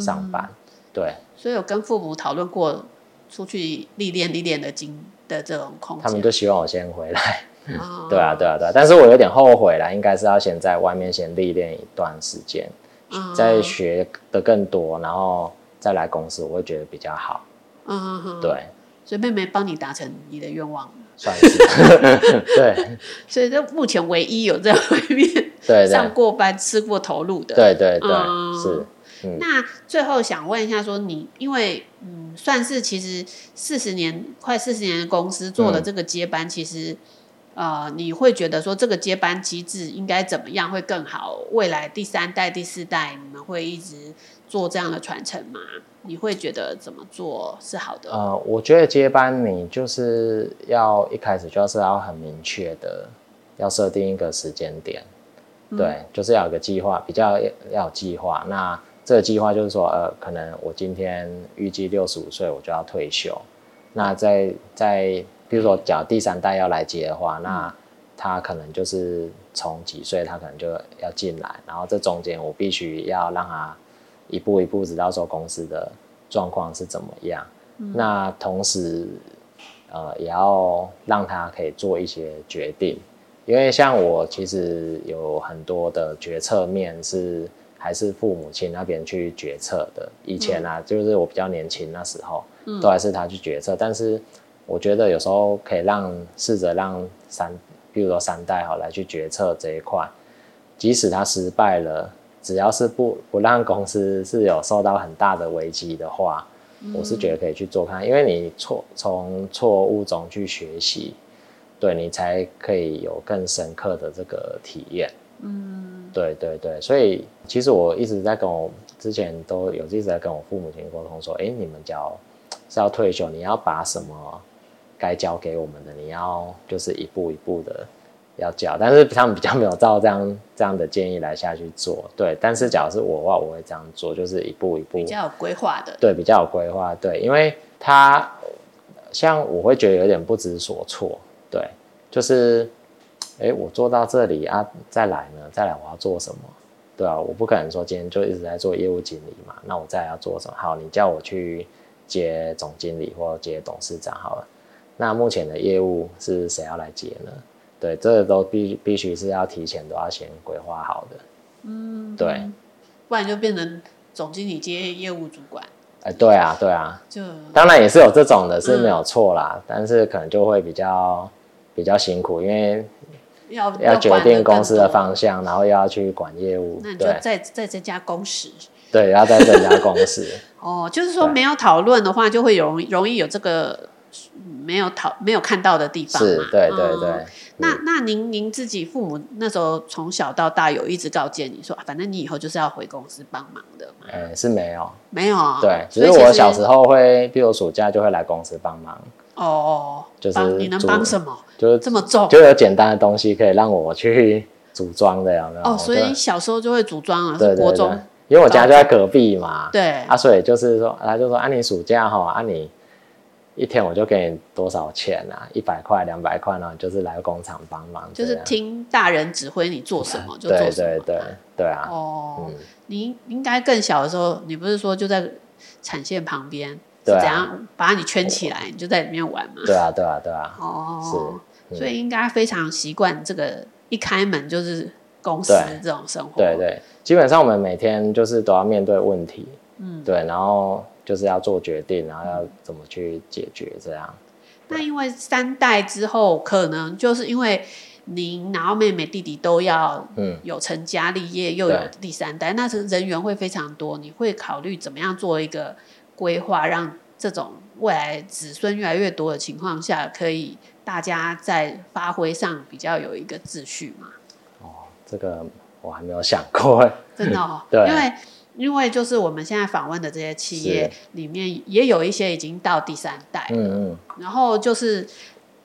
上班，嗯、对。所以有跟父母讨论过出去历练历练的经的这种空间，他们就希望我先回来。哦、对啊，对啊，对啊，但是我有点后悔了，应该是要先在外面先历练一段时间，嗯、再学的更多，然后再来公司，我会觉得比较好。嗯哼哼，对。所以妹妹帮你达成你的愿望。算是。对，所以这目前唯一有在外面对上过班、吃过头路的，对对对，嗯、是。嗯、那最后想问一下，说你因为嗯，算是其实四十年快四十年的公司做了这个接班，嗯、其实呃，你会觉得说这个接班机制应该怎么样会更好？未来第三代、第四代你们会一直做这样的传承吗？你会觉得怎么做是好的？呃，我觉得接班你就是要一开始就是要很明确的，要设定一个时间点，嗯、对，就是要有个计划，比较要有计划。那这个计划就是说，呃，可能我今天预计六十五岁我就要退休，那在在比如说，假如第三代要来接的话，那他可能就是从几岁他可能就要进来，然后这中间我必须要让他。一步一步，知道说公司的状况是怎么样。嗯、那同时，呃，也要让他可以做一些决定，因为像我其实有很多的决策面是还是父母亲那边去决策的。以前啊，嗯、就是我比较年轻那时候，嗯、都还是他去决策。但是我觉得有时候可以让试着让三，比如说三代哈来去决策这一块，即使他失败了。只要是不不让公司是有受到很大的危机的话，嗯、我是觉得可以去做看，因为你错从错误中去学习，对你才可以有更深刻的这个体验。嗯，对对对，所以其实我一直在跟我之前都有一直在跟我父母亲沟通说，哎，你们交是要退休，你要把什么该交给我们的，你要就是一步一步的。要教，但是他们比较没有照这样这样的建议来下去做，对。但是假如是我的话，我会这样做，就是一步一步比较有规划的，对，比较有规划，对。因为他像我会觉得有点不知所措，对，就是，哎，我做到这里啊，再来呢，再来我要做什么？对啊，我不可能说今天就一直在做业务经理嘛，那我再来要做什么？好，你叫我去接总经理或接董事长好了，那目前的业务是谁要来接呢？对，这个都必必须是要提前都要先规划好的，嗯，对，不然就变成总经理接业务主管。哎，对啊，对啊，就当然也是有这种的，是没有错啦，嗯、但是可能就会比较比较辛苦，因为要要决定公司的方向，然后又要去管业务，那你就再再增加工时，对，要再增加工时。哦，就是说没有讨论的话，就会容容易有这个。没有讨没有看到的地方嘛？是，对对对。嗯、那那您您自己父母那时候从小到大有一直告诫你说，反正你以后就是要回公司帮忙的嘛？哎、欸，是没有，没有啊。对，只是我小时候会，比如暑假就会来公司帮忙。哦，就是你能帮什么？就是这么重，就有简单的东西可以让我去组装的，有没有？哦，所以你小时候就会组装啊？对，对，对，国中因为我家就在隔壁嘛，对啊，所以就是说，他就说啊，你暑假哈，啊你一天我就给你多少钱啊，一百块、两百块呢，就是来工厂帮忙，就是听大人指挥你做什么就做什么，对对对对啊。哦，嗯、你应该更小的时候，你不是说就在产线旁边，啊、是怎样把你圈起来，你就在里面玩嘛？对啊对啊对啊。哦，是，所以应该非常习惯这个一开门就是公司这种生活。对，对对，基本上我们每天就是都要面对问题，嗯，对，然后。就是要做决定，然后要怎么去解决这样。那因为三代之后，可能就是因为您然后妹妹弟弟都要嗯有成家立业，嗯、又有第三代，那是人员会非常多。你会考虑怎么样做一个规划，让这种未来子孙越来越多的情况下，可以大家在发挥上比较有一个秩序嘛？哦，这个我还没有想过，真的哦，对，因为。因为就是我们现在访问的这些企业里面，也有一些已经到第三代了，嗯嗯，然后就是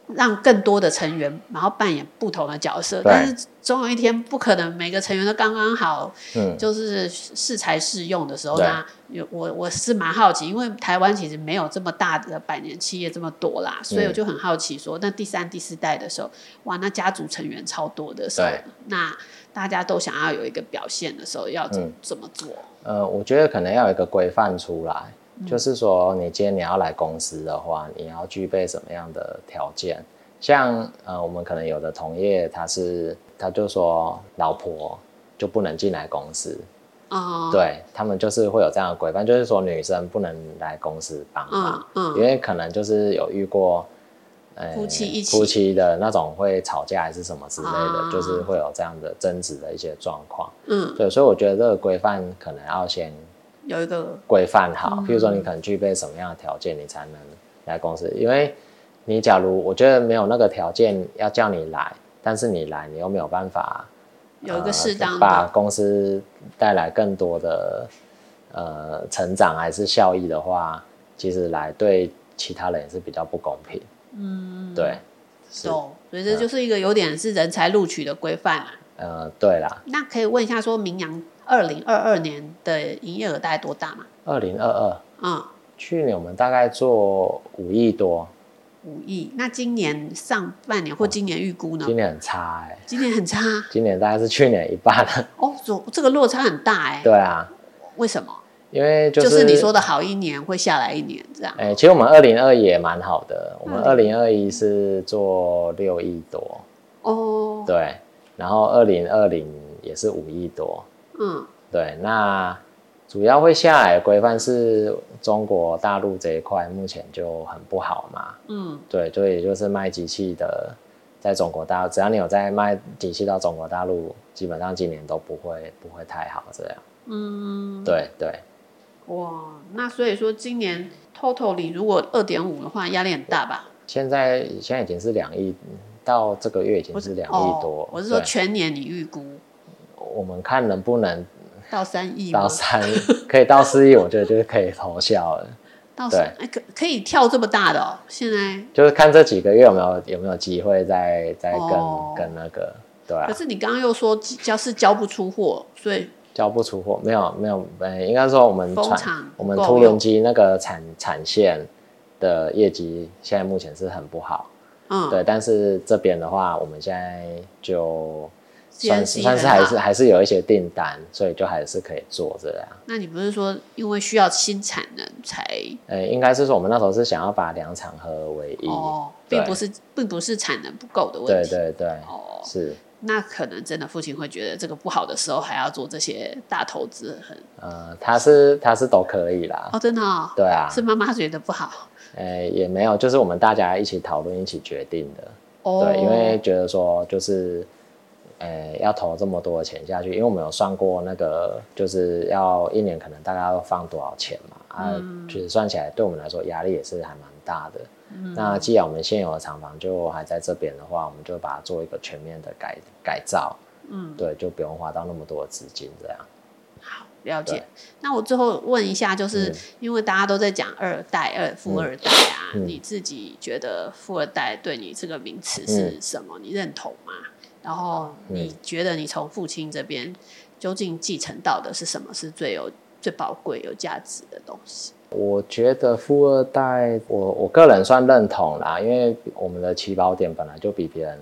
让更多的成员，然后扮演不同的角色，但是总有一天不可能每个成员都刚刚好，嗯，就是适才适用的时候呢，有我我是蛮好奇，因为台湾其实没有这么大的百年企业这么多啦，所以我就很好奇说，那第三、第四代的时候，哇，那家族成员超多的时候，那大家都想要有一个表现的时候，要怎怎么做？呃，我觉得可能要有一个规范出来，嗯、就是说，你今天你要来公司的话，你要具备什么样的条件？像呃，我们可能有的同业，他是他就说，老婆就不能进来公司，哦，对他们就是会有这样的规范，就是说女生不能来公司帮忙，嗯，嗯，因为可能就是有遇过。夫妻一起，夫妻的那种会吵架还是什么之类的，啊、就是会有这样的争执的一些状况。嗯，对，所以我觉得这个规范可能要先有一个规范好。譬如说，你可能具备什么样的条件，你才能来公司？因为你假如我觉得没有那个条件要叫你来，但是你来，你又没有办法有一个适当、呃、把公司带来更多的呃成长还是效益的话，其实来对其他人也是比较不公平。嗯，对，懂，所以这就是一个有点是人才录取的规范啊。呃，对啦。那可以问一下，说明阳二零二二年的营业额大概多大吗？二零二二，嗯，去年我们大概做五亿多。五亿，那今年上半年或今年预估呢？今年很差哎。今年很差。今年大概是去年一半。哦，这这个落差很大哎。对啊。为什么？因为就是，就是你说的好一年会下来一年这样。哎，其实我们二零二一也蛮好的，我们二零二一。是做六亿多。哦，对，然后二零二零也是五亿多，嗯，对，那主要会下来的规范是中国大陆这一块目前就很不好嘛，嗯，对，所以就是卖机器的，在中国大陆，只要你有在卖机器到中国大陆，基本上今年都不会不会太好这样，嗯，对对。哇，那所以说今年 total 里如果二点五的话，压力很大吧？现在现在已经是两亿，到这个月已经是两亿多。我是说全年你预估？我们看能不能到三亿？到三亿可以到四亿，我觉得就是可以投效了。到三对，可可以跳这么大的哦？现在就是看这几个月有没有有没有机会再再跟、哦、跟那个对、啊。可是你刚刚又说交是交不出货，所以。交不出货，没有没有，呃，应该说我们产我们凸轮机那个产产线的业绩现在目前是很不好，嗯，对，但是这边的话，我们现在就算是算是还是还是有一些订单，所以就还是可以做这样。那你不是说因为需要新产能才？呃，应该是说我们那时候是想要把两厂合为一，哦，并不是并不是产能不够的问题，对对对，哦，是。那可能真的父亲会觉得这个不好的时候还要做这些大投资，很呃，他是他是都可以啦。哦，真的哦？对啊，是妈妈觉得不好。呃，也没有，就是我们大家一起讨论、一起决定的。哦。对，因为觉得说就是，呃，要投这么多的钱下去，因为我们有算过那个，就是要一年可能大概要放多少钱嘛。啊，其实、嗯、算起来对我们来说压力也是还蛮大的。嗯、那既然我们现有的厂房就还在这边的话，我们就把它做一个全面的改改造，嗯，对，就不用花到那么多的资金这样。好，了解。那我最后问一下，就是、嗯、因为大家都在讲二代、二富二代啊，嗯、你自己觉得富二代对你这个名词是什么？嗯、你认同吗？然后你觉得你从父亲这边究竟继承到的是什么是最有最宝贵、有价值的东西？我觉得富二代，我我个人算认同啦，因为我们的起跑点本来就比别人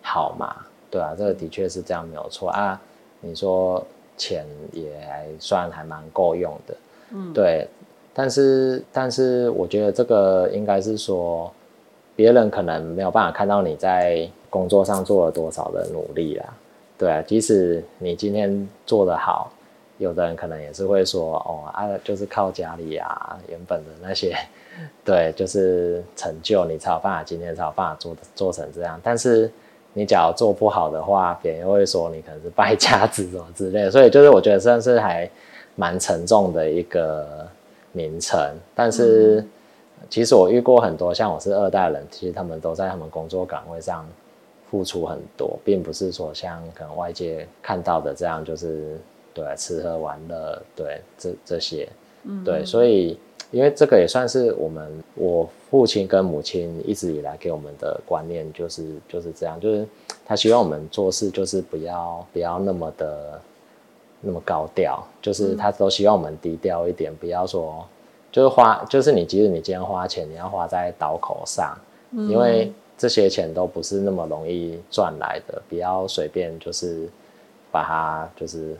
好嘛，对啊，这个的确是这样，没有错啊。你说钱也还算还蛮够用的，嗯，对，但是但是我觉得这个应该是说，别人可能没有办法看到你在工作上做了多少的努力啦，对啊，即使你今天做得好。有的人可能也是会说，哦啊，就是靠家里啊，原本的那些，对，就是成就你才有办法今天才有办法做做成这样。但是你假如做不好的话，别人又会说你可能是败家子什么之类的。所以就是我觉得算是还蛮沉重的一个名称。但是其实我遇过很多像我是二代人，其实他们都在他们工作岗位上付出很多，并不是说像可能外界看到的这样就是。对，吃喝玩乐，对，这这些，嗯，对，所以因为这个也算是我们我父亲跟母亲一直以来给我们的观念，就是就是这样，就是他希望我们做事就是不要不要那么的那么高调，就是他都希望我们低调一点，不要说就是花，就是你即使你今天花钱，你要花在刀口上，嗯，因为这些钱都不是那么容易赚来的，不要随便就是把它就是。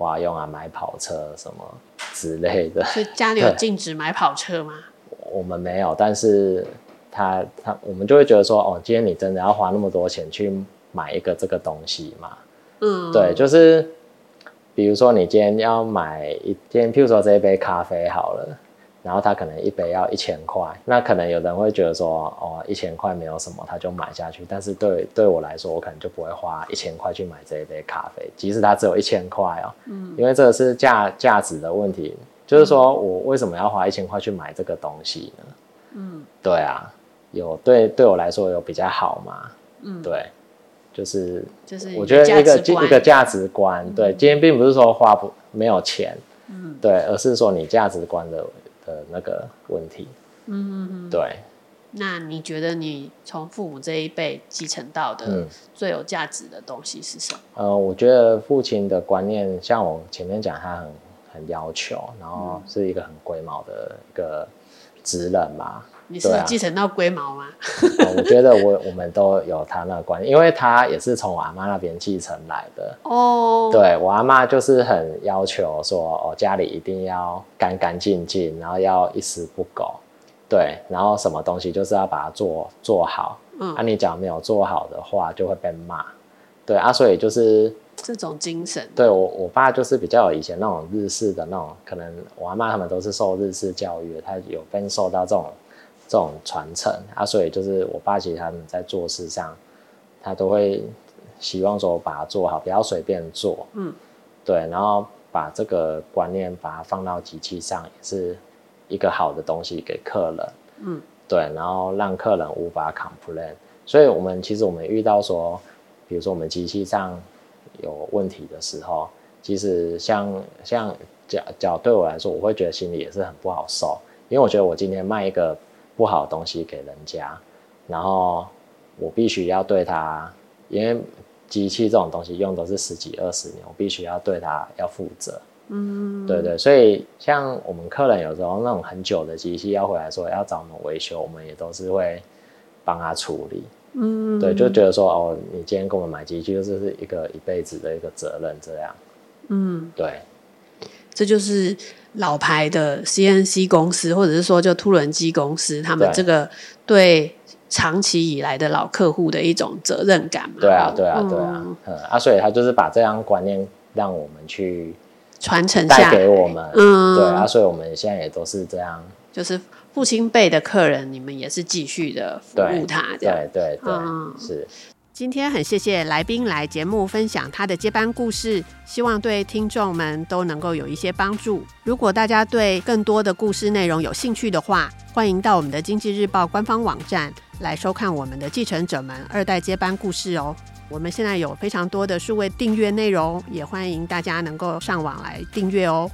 花用啊，买跑车什么之类的。所以家里有禁止买跑车吗？我们没有，但是他他我们就会觉得说，哦，今天你真的要花那么多钱去买一个这个东西嘛？嗯，对，就是比如说你今天要买一，今天譬如说这一杯咖啡好了。然后他可能一杯要一千块，那可能有人会觉得说，哦，一千块没有什么，他就买下去。但是对对我来说，我可能就不会花一千块去买这一杯咖啡，即使它只有一千块哦。嗯，因为这个是价价值的问题，就是说我为什么要花一千块去买这个东西呢？嗯，对啊，有对对我来说有比较好吗？嗯，对，就是就是我觉得一个一个价值观，对，今天并不是说花不没有钱，嗯，对，而是说你价值观的。的那个问题，嗯嗯对。那你觉得你从父母这一辈继承到的最有价值的东西是什么？嗯、呃，我觉得父亲的观念，像我前面讲，他很很要求，然后是一个很龟毛的一个职人嘛。你是继承到龟毛吗？啊、我觉得我我们都有他那个观念，因为他也是从我阿妈那边继承来的。哦，对，我阿妈就是很要求说，哦，家里一定要干干净净，然后要一丝不苟。对，然后什么东西就是要把它做做好。嗯，啊，你讲没有做好的话，就会被骂。对啊，所以就是这种精神。对我，我爸就是比较有以前那种日式的那种，可能我阿妈他们都是受日式教育的，他有被受到这种。这种传承啊，所以就是我爸其实他们在做事上，他都会希望说把它做好，不要随便做。嗯，对，然后把这个观念把它放到机器上，也是一个好的东西给客人。嗯，对，然后让客人无法 complain。所以我们其实我们遇到说，比如说我们机器上有问题的时候，其实像像脚脚对我来说，我会觉得心里也是很不好受，因为我觉得我今天卖一个。不好的东西给人家，然后我必须要对他，因为机器这种东西用都是十几二十年，我必须要对他要负责。嗯，对对，所以像我们客人有时候那种很久的机器要回来说要找我们维修，我们也都是会帮他处理。嗯，对，就觉得说哦，你今天给我们买机器，就是一个一辈子的一个责任，这样。嗯，对。这就是老牌的 CNC 公司，或者是说就凸轮机公司，他们这个对长期以来的老客户的一种责任感嘛。对啊，对啊，对啊，嗯啊，所以他就是把这样观念让我们去传承下给我们。嗯，对啊，所以我们现在也都是这样，就是父亲辈的客人，你们也是继续的服务他，这样，对对对，嗯、是。今天很谢谢来宾来节目分享他的接班故事，希望对听众们都能够有一些帮助。如果大家对更多的故事内容有兴趣的话，欢迎到我们的经济日报官方网站来收看我们的继承者们二代接班故事哦。我们现在有非常多的数位订阅内容，也欢迎大家能够上网来订阅哦。